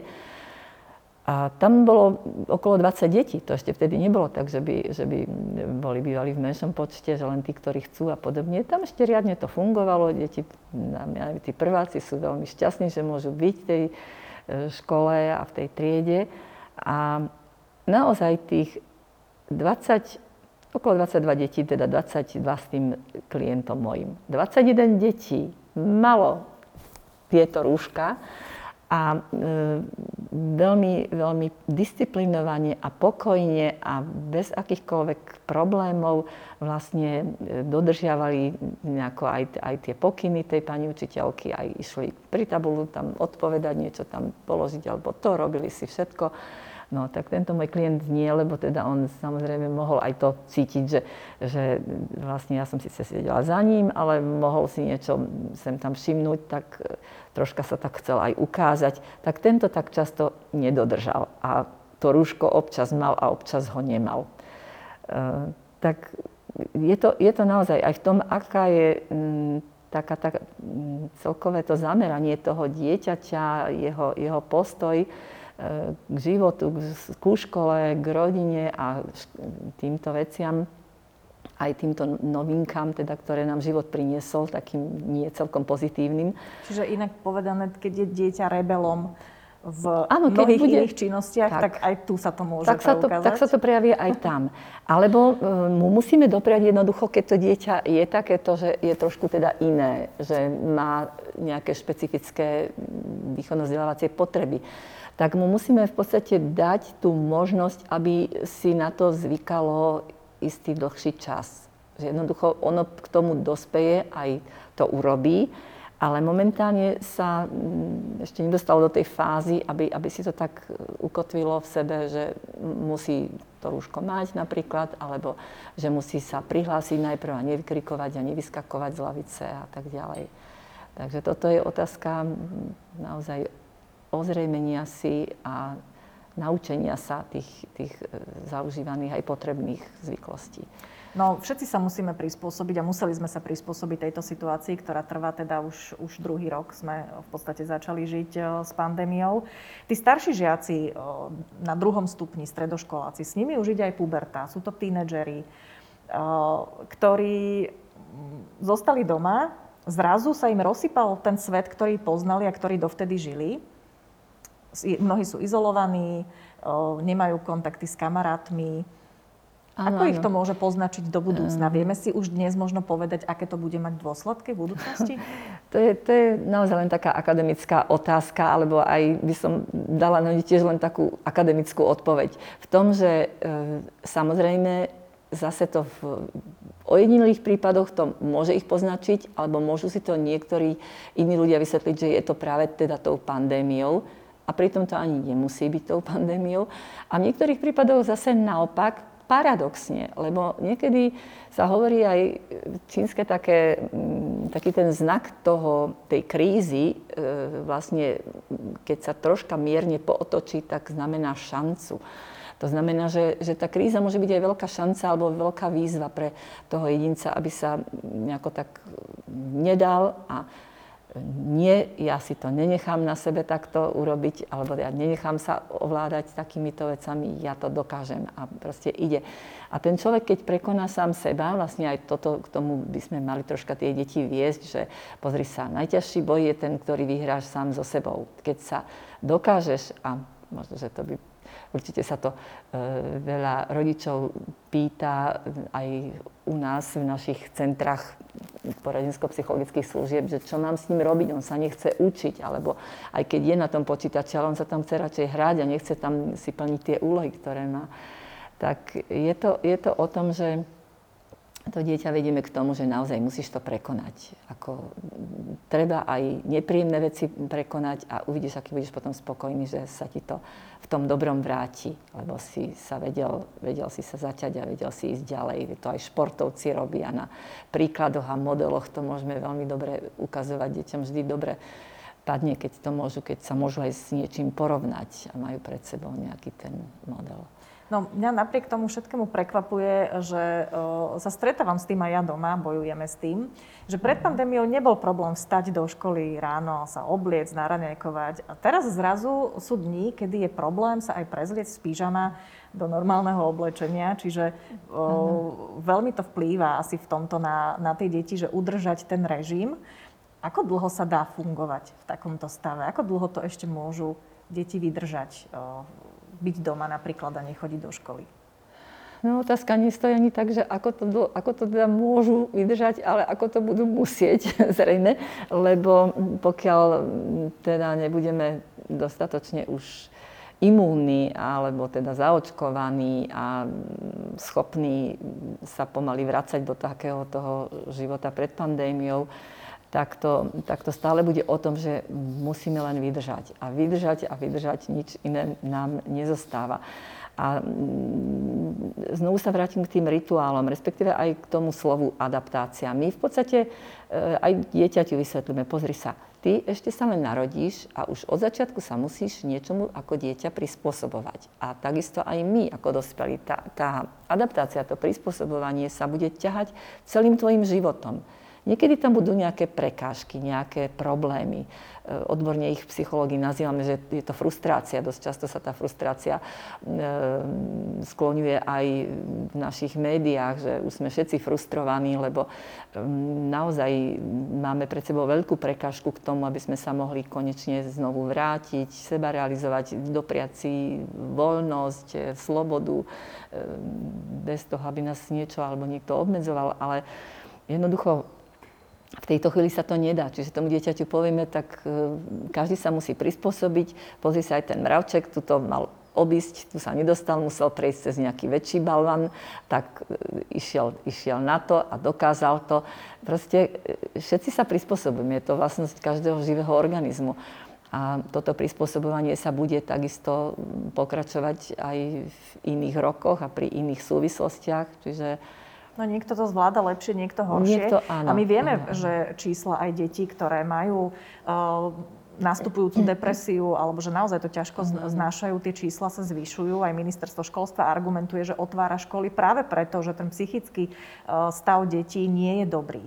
a tam bolo okolo 20 detí. To ešte vtedy nebolo tak, že by, že by boli bývali v menšom počte, že len tí, ktorí chcú a podobne. Tam ešte riadne to fungovalo. Deti, tí prváci sú veľmi šťastní, že môžu byť v tej e, škole a v tej triede. A naozaj tých 20, okolo 22 detí, teda 22 s tým klientom mojim. 21 detí malo tieto rúška a e, veľmi, veľmi disciplinovane a pokojne a bez akýchkoľvek problémov vlastne e, dodržiavali nejako aj, aj tie pokyny tej pani učiteľky, aj išli pri tabulu tam odpovedať, niečo tam položiť, alebo to robili si všetko. No tak tento môj klient nie, lebo teda on samozrejme mohol aj to cítiť, že, že vlastne ja som síce sedela za ním, ale mohol si niečo sem tam všimnúť, tak e, troška sa tak chcel aj ukázať. Tak tento tak často nedodržal a to rúško občas mal a občas ho nemal. E, tak je to, je to naozaj aj v tom, aká je m, taká, tak, celkové to zameranie toho dieťaťa, jeho, jeho postoj, k životu, k škole, k rodine a týmto veciam, aj týmto novinkám, teda, ktoré nám život priniesol, takým nie celkom pozitívnym. Čiže inak povedané, keď je dieťa rebelom v Áno, mnohých bude, iných činnostiach, tak, tak aj tu sa to môže tak sa to, tak sa to prejavie aj tam. Alebo e, mu musíme dopriať jednoducho, keď to dieťa je takéto, že je trošku teda iné, že má nejaké špecifické výchovno-vzdelávacie potreby tak mu musíme v podstate dať tú možnosť, aby si na to zvykalo istý dlhší čas. Že jednoducho ono k tomu dospeje, aj to urobí, ale momentálne sa mm, ešte nedostalo do tej fázy, aby, aby si to tak ukotvilo v sebe, že musí to rúško mať napríklad, alebo že musí sa prihlásiť najprv a nevykrikovať a nevyskakovať z lavice a tak ďalej. Takže toto je otázka naozaj ozrejmenia si a naučenia sa tých, tých e, zaužívaných aj potrebných zvyklostí. No, všetci sa musíme prispôsobiť a museli sme sa prispôsobiť tejto situácii, ktorá trvá teda už, už druhý rok. Sme v podstate začali žiť e, s pandémiou. Tí starší žiaci e, na druhom stupni, stredoškoláci, s nimi už ide aj puberta. Sú to tínedžeri, ktorí zostali doma, zrazu sa im rozsypal ten svet, ktorý poznali a ktorý dovtedy žili mnohí sú izolovaní, nemajú kontakty s kamarátmi. Ano, Ako ano. ich to môže poznačiť do budúcna? Um. Vieme si už dnes možno povedať, aké to bude mať dôsledky v budúcnosti? to, je, to je naozaj len taká akademická otázka, alebo aj by som dala na tiež len takú akademickú odpoveď. V tom, že e, samozrejme zase to v ojedinelých prípadoch to môže ich poznačiť, alebo môžu si to niektorí iní ľudia vysvetliť, že je to práve teda tou pandémiou a pritom to ani nemusí byť tou pandémiou. A v niektorých prípadoch zase naopak, paradoxne, lebo niekedy sa hovorí aj čínske také, mm, taký ten znak toho, tej krízy, e, vlastne keď sa troška mierne pootočí, tak znamená šancu. To znamená, že, že tá kríza môže byť aj veľká šanca alebo veľká výzva pre toho jedinca, aby sa nejako tak nedal a nie, ja si to nenechám na sebe takto urobiť, alebo ja nenechám sa ovládať takýmito vecami, ja to dokážem a proste ide. A ten človek, keď prekoná sám seba, vlastne aj toto, k tomu by sme mali troška tie deti viesť, že pozri sa, najťažší boj je ten, ktorý vyhráš sám so sebou. Keď sa dokážeš, a možno, že to by určite sa to e, veľa rodičov pýta aj u nás v našich centrách poradensko-psychologických služieb, že čo mám s ním robiť, on sa nechce učiť, alebo aj keď je na tom počítači, ale on sa tam chce radšej hrať a nechce tam si plniť tie úlohy, ktoré má. Tak je to, je to o tom, že to dieťa vedieme k tomu, že naozaj musíš to prekonať. Ako, treba aj nepríjemné veci prekonať a uvidíš, aký budeš potom spokojný, že sa ti to v tom dobrom vráti, lebo si sa vedel, vedel si sa zaťať a vedel si ísť ďalej. To aj športovci robia na príkladoch a modeloch, to môžeme veľmi dobre ukazovať deťom vždy dobre padne, keď to môžu, keď sa môžu aj s niečím porovnať a majú pred sebou nejaký ten model. No, mňa napriek tomu všetkému prekvapuje, že o, sa stretávam s tým aj ja doma, bojujeme s tým, že pred pandémiou nebol problém vstať do školy ráno, sa obliec, naranejkovať. A teraz zrazu sú dní, kedy je problém sa aj prezlieť z pížama do normálneho oblečenia, čiže o, veľmi to vplýva asi v tomto na, na tie deti, že udržať ten režim. Ako dlho sa dá fungovať v takomto stave? Ako dlho to ešte môžu deti vydržať? O, byť doma napríklad a nechodiť do školy? No otázka nestojí ani tak, že ako to, ako to teda môžu vydržať, ale ako to budú musieť zrejme, lebo pokiaľ teda nebudeme dostatočne už imúnni alebo teda zaočkovaní a schopní sa pomaly vracať do takého toho života pred pandémiou, tak to, tak to stále bude o tom, že musíme len vydržať. A vydržať a vydržať nič iné nám nezostáva. A mm, znovu sa vrátim k tým rituálom, respektíve aj k tomu slovu adaptácia. My v podstate e, aj dieťaťu vysvetlíme, pozri sa, ty ešte sa len narodíš a už od začiatku sa musíš niečomu ako dieťa prispôsobovať. A takisto aj my ako dospelí. Tá, tá adaptácia, to prispôsobovanie sa bude ťahať celým tvojim životom. Niekedy tam budú nejaké prekážky, nejaké problémy. E, odborne ich psychológi nazývame, že je to frustrácia. Dosť často sa tá frustrácia e, skloňuje aj v našich médiách, že už sme všetci frustrovaní, lebo e, naozaj máme pred sebou veľkú prekážku k tomu, aby sme sa mohli konečne znovu vrátiť, seba realizovať, dopriať si voľnosť, slobodu, bez toho, aby nás niečo alebo niekto obmedzoval. Ale jednoducho v tejto chvíli sa to nedá. Čiže tomu dieťaťu povieme, tak e, každý sa musí prispôsobiť. Pozri sa aj ten mravček, tu to mal obísť, tu sa nedostal, musel prejsť cez nejaký väčší balvan, tak e, išiel, išiel na to a dokázal to. Proste e, všetci sa prispôsobujeme, je to vlastnosť každého živého organizmu. A toto prispôsobovanie sa bude takisto pokračovať aj v iných rokoch a pri iných súvislostiach. Čiže No niekto to zvláda lepšie, niekto horšie. Niekto, áno, a my vieme, áno. že čísla aj detí, ktoré majú uh, nastupujúcu depresiu, alebo že naozaj to ťažko znášajú, tie čísla sa zvyšujú. Aj ministerstvo školstva argumentuje, že otvára školy práve preto, že ten psychický uh, stav detí nie je dobrý.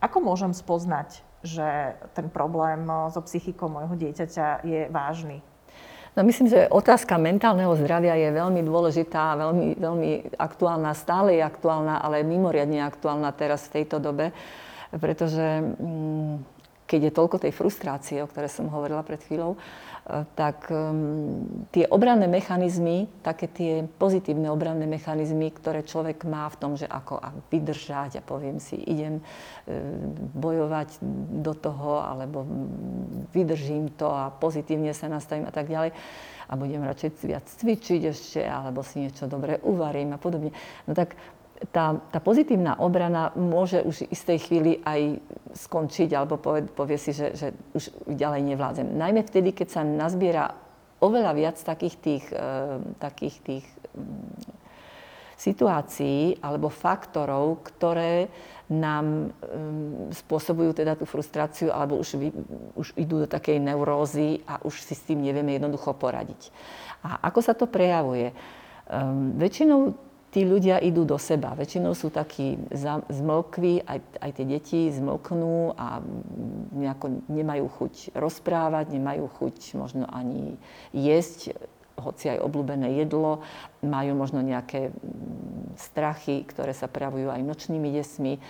Ako môžem spoznať, že ten problém uh, so psychikou môjho dieťaťa je vážny? No myslím, že otázka mentálneho zdravia je veľmi dôležitá, veľmi, veľmi aktuálna, stále je aktuálna, ale mimoriadne aktuálna teraz v tejto dobe, pretože mm, keď je toľko tej frustrácie, o ktorej som hovorila pred chvíľou, tak um, tie obranné mechanizmy, také tie pozitívne obranné mechanizmy, ktoré človek má v tom, že ako vydržať a poviem si, idem uh, bojovať do toho, alebo vydržím to a pozitívne sa nastavím a tak ďalej a budem radšej viac cvičiť ešte, alebo si niečo dobré uvarím a podobne. No tak tá, tá pozitívna obrana môže už v istej chvíli aj skončiť alebo povie, povie si, že, že už ďalej nevládzem. Najmä vtedy, keď sa nazbiera oveľa viac takých tých, e, takých tých mm, situácií alebo faktorov, ktoré nám um, spôsobujú teda tú frustráciu alebo už, vy, už idú do takej neurózy a už si s tým nevieme jednoducho poradiť. A ako sa to prejavuje? Um, väčšinou tí ľudia idú do seba. Väčšinou sú takí zmlkví, aj, aj tie deti zmlknú a nejako nemajú chuť rozprávať, nemajú chuť možno ani jesť, hoci aj obľúbené jedlo, majú možno nejaké strachy, ktoré sa prejavujú aj nočnými desmi.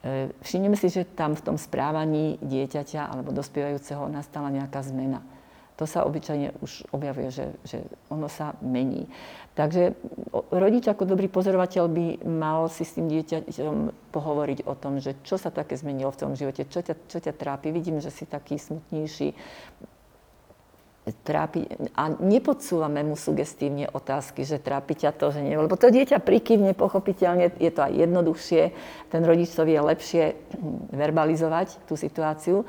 E, všimneme si, že tam v tom správaní dieťaťa alebo dospievajúceho nastala nejaká zmena To sa obyčajne už objavuje, že, že ono sa mení. Takže rodič ako dobrý pozorovateľ by mal si s tým dieťaťom pohovoriť o tom, že čo sa také zmenilo v tom živote, čo ťa, čo ťa trápi. Vidím, že si taký smutnejší, trápi, a nepodsúvame mu sugestívne otázky, že trápi ťa to, že nie. Lebo to dieťa prikývne pochopiteľne, je to aj jednoduchšie, ten rodič to vie lepšie verbalizovať, tú situáciu.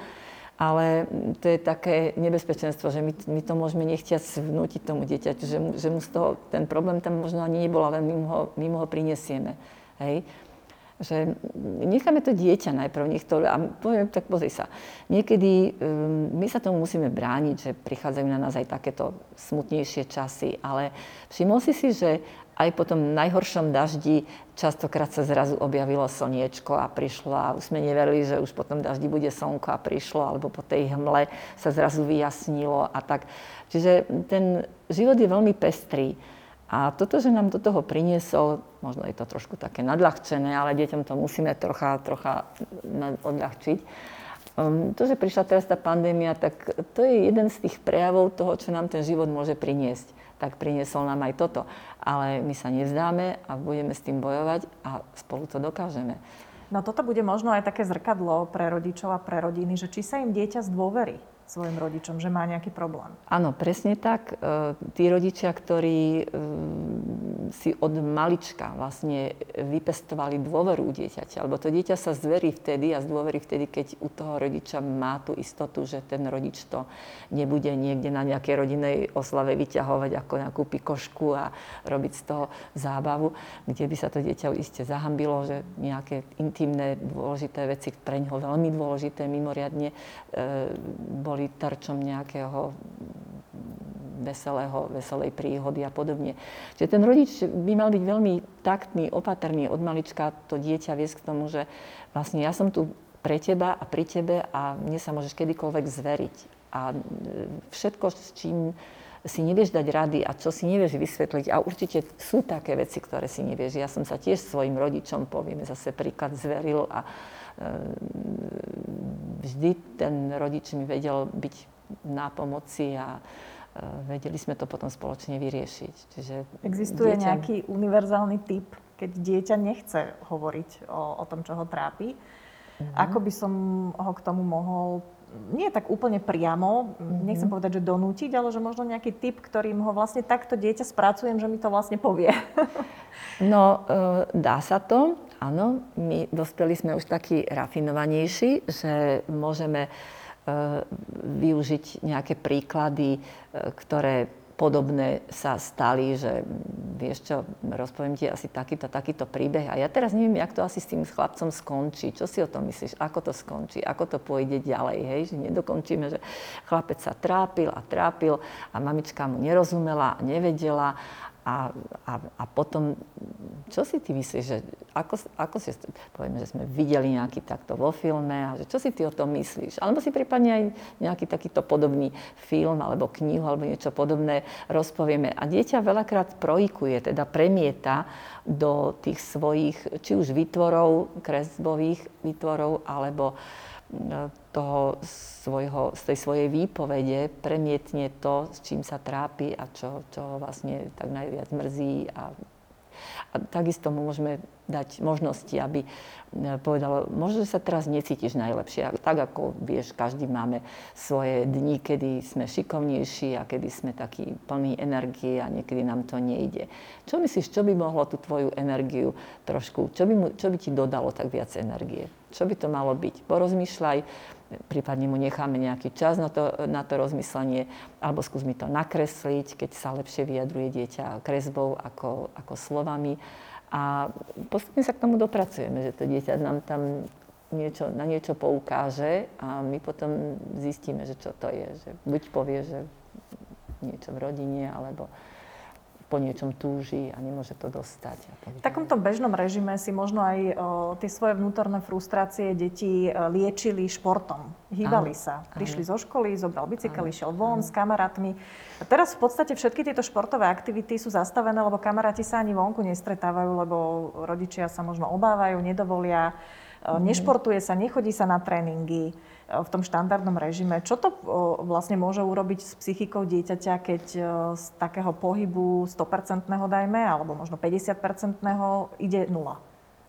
Ale to je také nebezpečenstvo, že my, my to môžeme nechťať vnútiť tomu dieťaťu, že, že mu z toho, ten problém tam možno ani nebol, ale my mu ho, my mu ho prinesieme. Hej? že necháme to dieťa najprv, nech to, a poviem, tak pozri sa, niekedy um, my sa tomu musíme brániť, že prichádzajú na nás aj takéto smutnejšie časy, ale všimol si si, že aj po tom najhoršom daždi častokrát sa zrazu objavilo slniečko a prišlo a už sme neverili, že už po tom daždi bude slnko a prišlo, alebo po tej hmle sa zrazu vyjasnilo a tak. Čiže ten život je veľmi pestrý. A toto, že nám do toho priniesol, možno je to trošku také nadľahčené, ale deťom to musíme trocha, trocha odľahčiť. Um, to, že prišla teraz tá pandémia, tak to je jeden z tých prejavov toho, čo nám ten život môže priniesť. Tak priniesol nám aj toto. Ale my sa nevzdáme a budeme s tým bojovať a spolu to dokážeme. No toto bude možno aj také zrkadlo pre rodičov a pre rodiny, že či sa im dieťa zdôverí svojim rodičom, že má nejaký problém. Áno, presne tak. E, tí rodičia, ktorí e, si od malička vlastne vypestovali dôveru u dieťaťa, alebo to dieťa sa zverí vtedy a zdôverí vtedy, keď u toho rodiča má tú istotu, že ten rodič to nebude niekde na nejakej rodinej oslave vyťahovať ako nejakú pikošku a robiť z toho zábavu, kde by sa to dieťa iste zahambilo, že nejaké intimné, dôležité veci pre ňoho veľmi dôležité, mimoriadne e, boli boli terčom nejakého veselého, veselej príhody a podobne. Čiže ten rodič by mal byť veľmi taktný, opatrný od malička to dieťa viesť k tomu, že vlastne ja som tu pre teba a pri tebe a mne sa môžeš kedykoľvek zveriť. A e, všetko, s čím si nevieš dať rady a čo si nevieš vysvetliť. A určite sú také veci, ktoré si nevieš. Ja som sa tiež svojim rodičom, povieme zase príklad, zveril a vždy ten rodič mi vedel byť na pomoci a ehm, vedeli sme to potom spoločne vyriešiť. Čiže Existuje dieťa... nejaký univerzálny typ, keď dieťa nechce hovoriť o, o tom, čo ho trápi? Mm-hmm. Ako by som ho k tomu mohol nie tak úplne priamo, mm-hmm. nechcem povedať, že donútiť, ale že možno nejaký typ, ktorým ho vlastne takto dieťa spracujem, že mi to vlastne povie. no, e, dá sa to. Áno, my dospeli sme už takí rafinovanejší, že môžeme e, využiť nejaké príklady, e, ktoré podobné sa stali, že vieš čo, rozpoviem ti asi takýto, takýto príbeh a ja teraz neviem, jak to asi s tým chlapcom skončí. Čo si o tom myslíš? Ako to skončí? Ako to pôjde ďalej? Hej? Že nedokončíme, že chlapec sa trápil a trápil a mamička mu nerozumela a nevedela a, a, a potom, čo si ty myslíš, že ako, ako si, povieme, že sme videli nejaký takto vo filme a že čo si ty o tom myslíš? Alebo si prípadne aj nejaký takýto podobný film alebo knihu alebo niečo podobné rozpovieme. A dieťa veľakrát projikuje, teda premieta do tých svojich, či už výtvorov, kresbových výtvorov, alebo toho svojho, z tej svojej výpovede premietne to, s čím sa trápi a čo, čo vlastne tak najviac mrzí. A, a takisto môžeme dať možnosti, aby e, povedal, možno, že sa teraz necítiš najlepšie. Tak ako vieš, každý máme svoje dni, kedy sme šikovnejší a kedy sme takí plní energie a niekedy nám to nejde. Čo myslíš, čo by mohlo tú tvoju energiu trošku, čo by, čo by ti dodalo tak viac energie? Čo by to malo byť? Porozmýšľaj, prípadne mu necháme nejaký čas na to, na to rozmyslenie, alebo skús mi to nakresliť, keď sa lepšie vyjadruje dieťa kresbou ako, ako slovami. A postupne sa k tomu dopracujeme, že to dieťa nám tam niečo, na niečo poukáže a my potom zistíme, že čo to je. Že buď povie, že niečo v rodine, alebo po niečom túži a nemôže to dostať. V takomto bežnom režime si možno aj o, tie svoje vnútorné frustrácie deti liečili športom. Hýbali áno, sa. Prišli áno. zo školy, zobral bicykel, išiel von áno. s kamarátmi. A teraz v podstate všetky tieto športové aktivity sú zastavené, lebo kamaráti sa ani vonku nestretávajú, lebo rodičia sa možno obávajú, nedovolia. Mm. Nešportuje sa, nechodí sa na tréningy. V tom štandardnom režime. Čo to vlastne môže urobiť s psychikou dieťaťa, keď z takého pohybu 100% dajme, alebo možno 50% ide nula?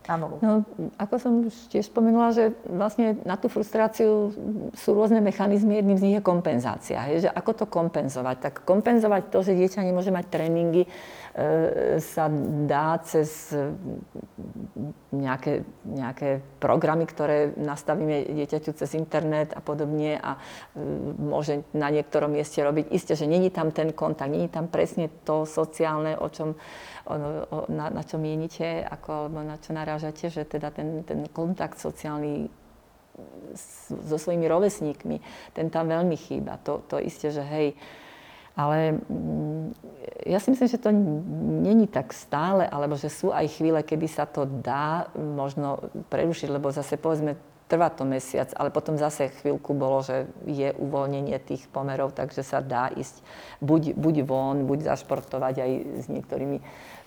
na nulu? No, ako som tiež spomenula, že vlastne na tú frustráciu sú rôzne mechanizmy. Jedným z nich je kompenzácia. Je, že ako to kompenzovať? Tak kompenzovať to, že dieťa nemôže mať tréningy, sa dá cez nejaké, nejaké programy, ktoré nastavíme dieťaťu cez internet a podobne a e, môže na niektorom mieste robiť. Isté, že není tam ten kontakt, není tam presne to sociálne, o čom na, na čo mienite, ako, alebo na čo narážate, že teda ten, ten kontakt sociálny so svojimi rovesníkmi, ten tam veľmi chýba. To, to isté, že hej, ale mm, ja si myslím, že to není tak stále, alebo že sú aj chvíle, kedy sa to dá možno prerušiť, lebo zase povedzme, trvá to mesiac, ale potom zase chvíľku bolo, že je uvoľnenie tých pomerov, takže sa dá ísť buď, buď von, buď zašportovať aj s niektorými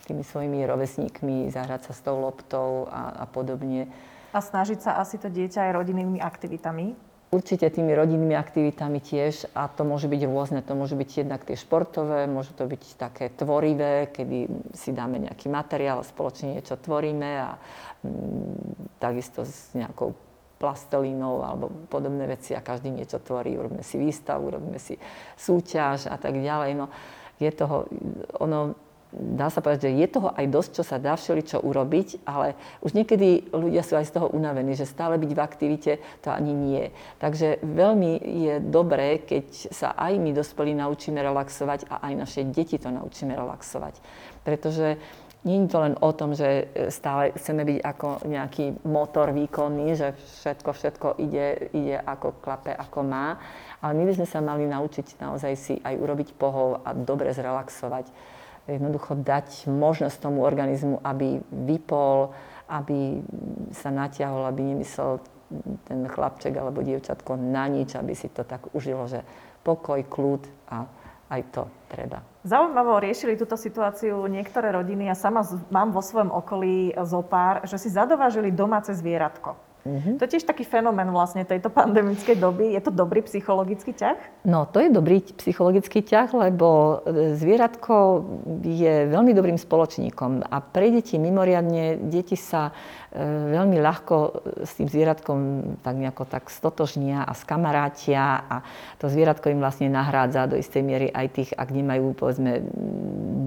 tými svojimi rovesníkmi, zahrať sa s tou loptou a, a podobne. A snažiť sa asi to dieťa aj rodinnými aktivitami? Určite tými rodinnými aktivitami tiež a to môže byť rôzne. To môže byť jednak tie športové, môže to byť také tvorivé, kedy si dáme nejaký materiál a spoločne niečo tvoríme a mm, takisto s nejakou plastelínou alebo podobné veci a každý niečo tvorí. Urobíme si výstavu, urobíme si súťaž a tak ďalej. No, je toho, ono, dá sa povedať, že je toho aj dosť, čo sa dá všeličo urobiť, ale už niekedy ľudia sú aj z toho unavení, že stále byť v aktivite to ani nie. Takže veľmi je dobré, keď sa aj my dospelí naučíme relaxovať a aj naše deti to naučíme relaxovať. Pretože nie je to len o tom, že stále chceme byť ako nejaký motor výkonný, že všetko, všetko ide, ide ako klape, ako má, ale my by sme sa mali naučiť naozaj si aj urobiť pohov a dobre zrelaxovať jednoducho dať možnosť tomu organizmu, aby vypol, aby sa natiahol, aby nemyslel ten chlapček alebo dievčatko na nič, aby si to tak užilo, že pokoj, kľud a aj to treba. Zaujímavo riešili túto situáciu niektoré rodiny. Ja sama mám vo svojom okolí zo pár, že si zadovážili domáce zvieratko. Mm-hmm. To je tiež taký fenomén vlastne tejto pandemickej doby. Je to dobrý psychologický ťah? No, to je dobrý psychologický ťah, lebo e, zvieratko je veľmi dobrým spoločníkom a pre deti mimoriadne, deti sa veľmi ľahko s tým zvieratkom tak nejako tak stotožnia a skamarátia a to zvieratko im vlastne nahrádza do istej miery aj tých, ak nemajú povedzme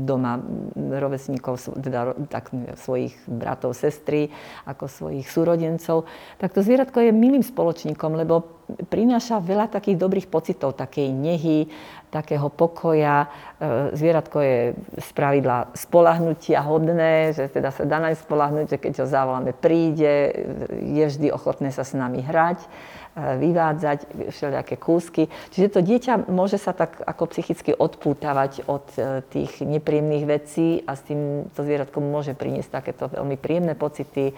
doma rovesníkov, teda tak, svojich bratov, sestry, ako svojich súrodencov tak to zvieratko je milým spoločníkom, lebo prináša veľa takých dobrých pocitov, takej nehy, takého pokoja. E, zvieratko je z pravidla spolahnutia hodné, že teda sa dá naň spolahnuť, že keď ho zavoláme, príde, je vždy ochotné sa s nami hrať vyvádzať všelijaké kúsky. Čiže to dieťa môže sa tak ako psychicky odpútavať od e, tých nepríjemných vecí a s tým to zvieratko môže priniesť takéto veľmi príjemné pocity, e,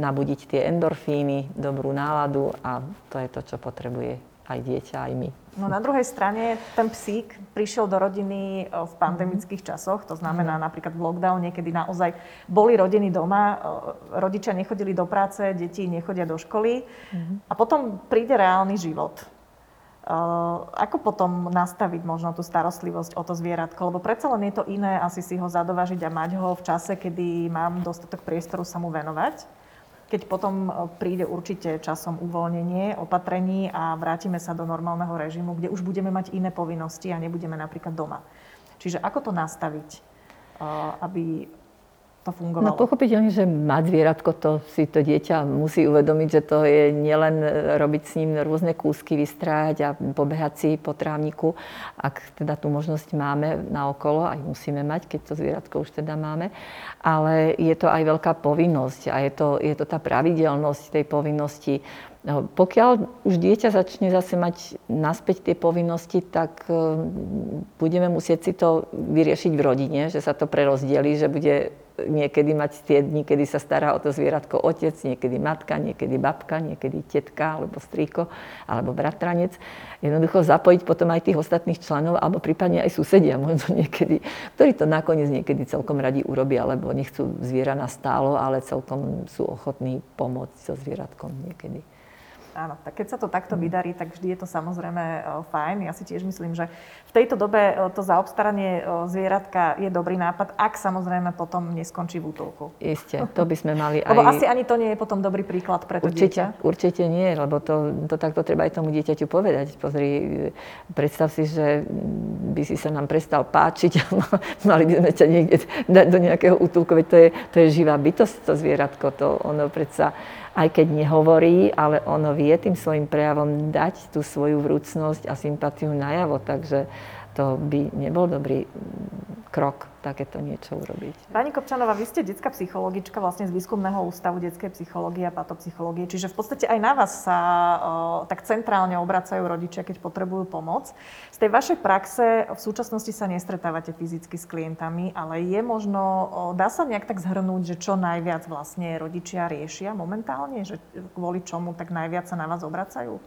nabudiť tie endorfíny, dobrú náladu a to je to, čo potrebuje aj dieťa, aj my. No na druhej strane ten psík prišiel do rodiny e, v pandemických časoch, to znamená mm. napríklad v lockdowne, kedy naozaj boli rodiny doma, e, rodičia nechodili do práce, deti nechodia do školy mm. a potom príde reálny život. Uh, ako potom nastaviť možno tú starostlivosť o to zvieratko? Lebo predsa len je to iné asi si ho zadovažiť a mať ho v čase, kedy mám dostatok priestoru sa mu venovať keď potom e, príde určite časom uvoľnenie opatrení a vrátime sa do normálneho režimu, kde už budeme mať iné povinnosti a nebudeme napríklad doma. Čiže ako to nastaviť, e, aby to fungovalo? No pochopiteľne, že mať zvieratko, to si to dieťa musí uvedomiť, že to je nielen robiť s ním rôzne kúsky, vystrájať a pobehať si po trávniku, ak teda tú možnosť máme na okolo, aj musíme mať, keď to zvieratko už teda máme, ale je to aj veľká povinnosť a je to, je to tá pravidelnosť tej povinnosti. No, pokiaľ už dieťa začne zase mať naspäť tie povinnosti, tak e, budeme musieť si to vyriešiť v rodine, že sa to prerozdelí, že bude niekedy mať tie dni, kedy sa stará o to zvieratko otec, niekedy matka, niekedy babka, niekedy tetka alebo strýko alebo bratranec. Jednoducho zapojiť potom aj tých ostatných členov alebo prípadne aj susedia možno niekedy, ktorí to nakoniec niekedy celkom radi urobia, alebo nechcú zviera na stálo, ale celkom sú ochotní pomôcť so zvieratkom niekedy. Áno, tak keď sa to takto vydarí, tak vždy je to samozrejme e, fajn. Ja si tiež myslím, že v tejto dobe e, to zaobstaranie e, zvieratka je dobrý nápad, ak samozrejme potom neskončí v útulku. Isté, to by sme mali aj... Lebo asi ani to nie je potom dobrý príklad pre to určite, dieťa. Určite nie, lebo to, to takto treba aj tomu dieťaťu povedať. Pozri, predstav si, že by si sa nám prestal páčiť a mali by sme ťa niekde dať do nejakého útulku, veď to je, to je živá bytosť, to zvieratko, to ono predsa aj keď nehovorí, ale ono vie tým svojim prejavom dať tú svoju vrúcnosť a sympatiu najavo. Takže to by nebol dobrý krok takéto niečo urobiť. Pani Kopčanová, vy ste detská psychologička vlastne z Výskumného ústavu detskej psychológie a patopsychológie, čiže v podstate aj na vás sa o, tak centrálne obracajú rodičia, keď potrebujú pomoc. Z tej vašej praxe v súčasnosti sa nestretávate fyzicky s klientami, ale je možno, o, dá sa nejak tak zhrnúť, že čo najviac vlastne rodičia riešia momentálne, že kvôli čomu tak najviac sa na vás obracajú?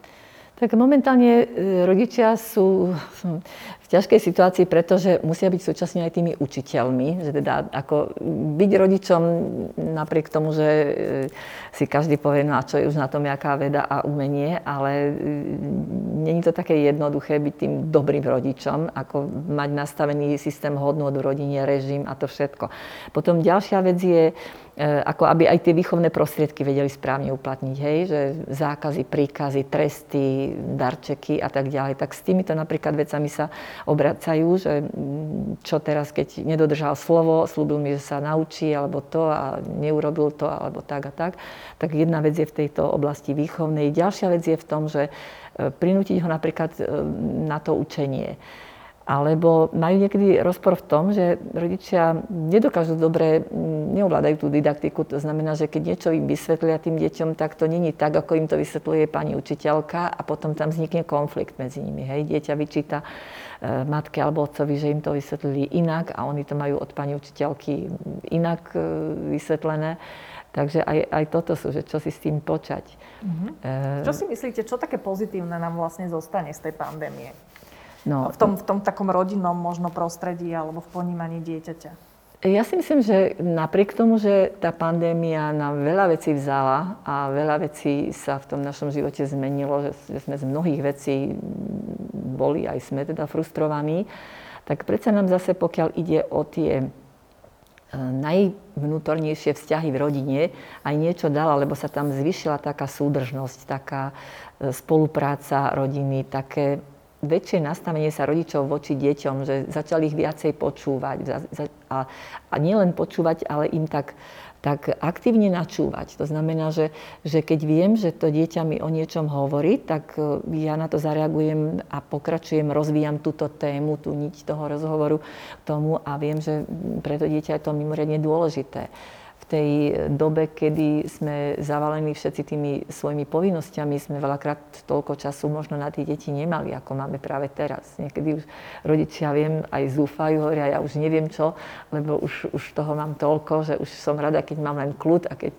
Tak momentálne e, rodičia sú v ťažkej situácii, pretože musia byť súčasne aj tými učiteľmi. Že teda ako byť rodičom napriek tomu, že e, si každý povie, no a čo je už na tom, jaká veda a umenie, ale e, není to také jednoduché byť tým dobrým rodičom, ako mať nastavený systém hodnot v rodine, režim a to všetko. Potom ďalšia vec je, ako aby aj tie výchovné prostriedky vedeli správne uplatniť, hej, že zákazy, príkazy, tresty, darčeky a tak ďalej. Tak s týmito napríklad vecami sa obracajú, že čo teraz, keď nedodržal slovo, slúbil mi, že sa naučí, alebo to a neurobil to, alebo tak a tak. Tak jedna vec je v tejto oblasti výchovnej. Ďalšia vec je v tom, že e, prinútiť ho napríklad e, na to učenie alebo majú niekedy rozpor v tom, že rodičia nedokážu dobre, neovládajú tú didaktiku. To znamená, že keď niečo im vysvetlia tým deťom, tak to není tak, ako im to vysvetľuje pani učiteľka a potom tam vznikne konflikt medzi nimi. Hej. Dieťa vyčíta e, matke alebo otcovi, že im to vysvetlili inak a oni to majú od pani učiteľky inak e, vysvetlené. Takže aj, aj toto sú, že čo si s tým počať. Mm-hmm. E... Čo si myslíte, čo také pozitívne nám vlastne zostane z tej pandémie? No, v, tom, v tom takom rodinnom možno prostredí alebo v ponímaní dieťaťa? Ja si myslím, že napriek tomu, že tá pandémia nám veľa vecí vzala a veľa vecí sa v tom našom živote zmenilo, že, že sme z mnohých vecí boli, aj sme teda frustrovaní, tak predsa nám zase, pokiaľ ide o tie e, najvnútornejšie vzťahy v rodine, aj niečo dala, lebo sa tam zvyšila taká súdržnosť, taká e, spolupráca rodiny, také väčšie nastavenie sa rodičov voči deťom, že začali ich viacej počúvať. A, a nielen počúvať, ale im tak, tak aktívne načúvať. To znamená, že, že keď viem, že to dieťa mi o niečom hovorí, tak e, ja na to zareagujem a pokračujem, rozvíjam túto tému, tú niť toho rozhovoru k tomu a viem, že pre to dieťa je to mimoriadne dôležité tej dobe, kedy sme zavalení všetci tými svojimi povinnosťami, sme veľakrát toľko času možno na tie deti nemali, ako máme práve teraz. Niekedy už rodičia, viem, aj zúfajú, hovoria, ja už neviem čo, lebo už, už toho mám toľko, že už som rada, keď mám len kľud a keď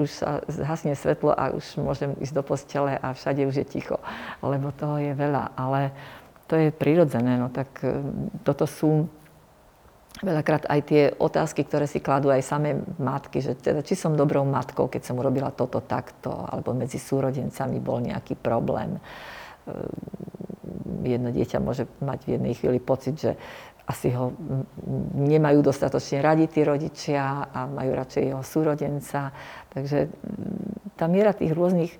už sa zhasne svetlo a už môžem ísť do postele a všade už je ticho, lebo toho je veľa. Ale to je prirodzené, no tak e, toto sú veľakrát aj tie otázky, ktoré si kladú aj samé matky, že teda, či som dobrou matkou, keď som urobila toto takto, alebo medzi súrodencami bol nejaký problém. Ehm, jedno dieťa môže mať v jednej chvíli pocit, že asi ho nemajú dostatočne radi tí rodičia a majú radšej jeho súrodenca. Takže tá miera tých rôznych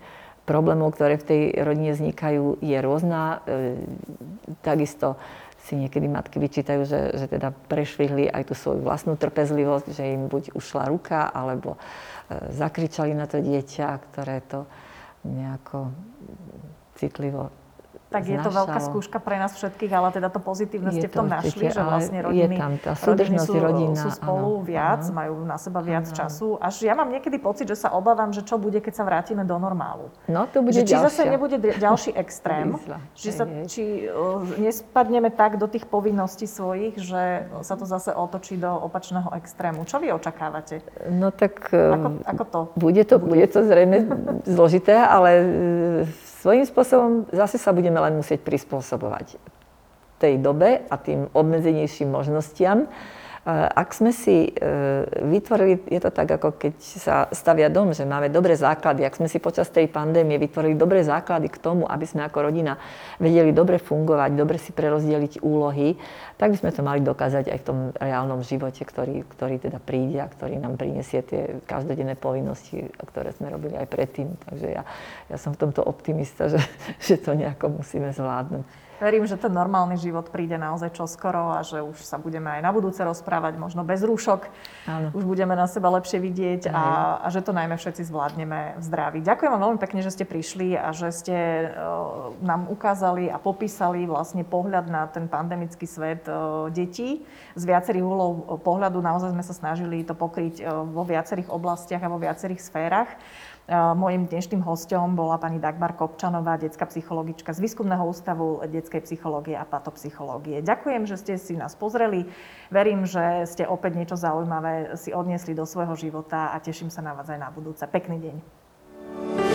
problémov, ktoré v tej rodine vznikajú, je rôzna. Ehm, takisto si niekedy matky vyčítajú, že, že teda prešvihli aj tú svoju vlastnú trpezlivosť, že im buď ušla ruka, alebo e, zakričali na to dieťa, ktoré to nejako citlivo tak je to veľká skúška pre nás všetkých, ale teda to pozitívne ste v tom našli, že vlastne rodiny, je tam tá rodiny sú, rodina, sú spolu áno, viac, áno. majú na seba viac áno. času. Až ja mám niekedy pocit, že sa obávam, že čo bude, keď sa vrátime do normálu. No, to bude že, či zase nebude ďalší extrém, že sa, či uh, nespadneme tak do tých povinností svojich, že sa to zase otočí do opačného extrému. Čo vy očakávate? No tak... Ako, ako to? Bude to, bude to zrejme zložité, ale svojím spôsobom zase sa budeme len musieť prispôsobovať tej dobe a tým obmedzenejším možnostiam. Ak sme si vytvorili, je to tak, ako keď sa stavia dom, že máme dobré základy, ak sme si počas tej pandémie vytvorili dobré základy k tomu, aby sme ako rodina vedeli dobre fungovať, dobre si prerozdeliť úlohy, tak by sme to mali dokázať aj v tom reálnom živote, ktorý, ktorý teda príde a ktorý nám prinesie tie každodenné povinnosti, ktoré sme robili aj predtým. Takže ja, ja som v tomto optimista, že, že to nejako musíme zvládnuť. Verím, že ten normálny život príde naozaj čoskoro a že už sa budeme aj na budúce rozprávať, možno bez rúšok. Áno. Už budeme na seba lepšie vidieť a, a že to najmä všetci zvládneme v zdraví. Ďakujem vám veľmi pekne, že ste prišli a že ste uh, nám ukázali a popísali vlastne pohľad na ten pandemický svet uh, detí. Z viacerých úhlov pohľadu naozaj sme sa snažili to pokryť uh, vo viacerých oblastiach a vo viacerých sférach. Mojím dnešným hostom bola pani Dagmar Kopčanová, detská psychologička z Výskumného ústavu detskej psychológie a patopsychológie. Ďakujem, že ste si nás pozreli. Verím, že ste opäť niečo zaujímavé si odniesli do svojho života a teším sa na vás aj na budúce. Pekný deň.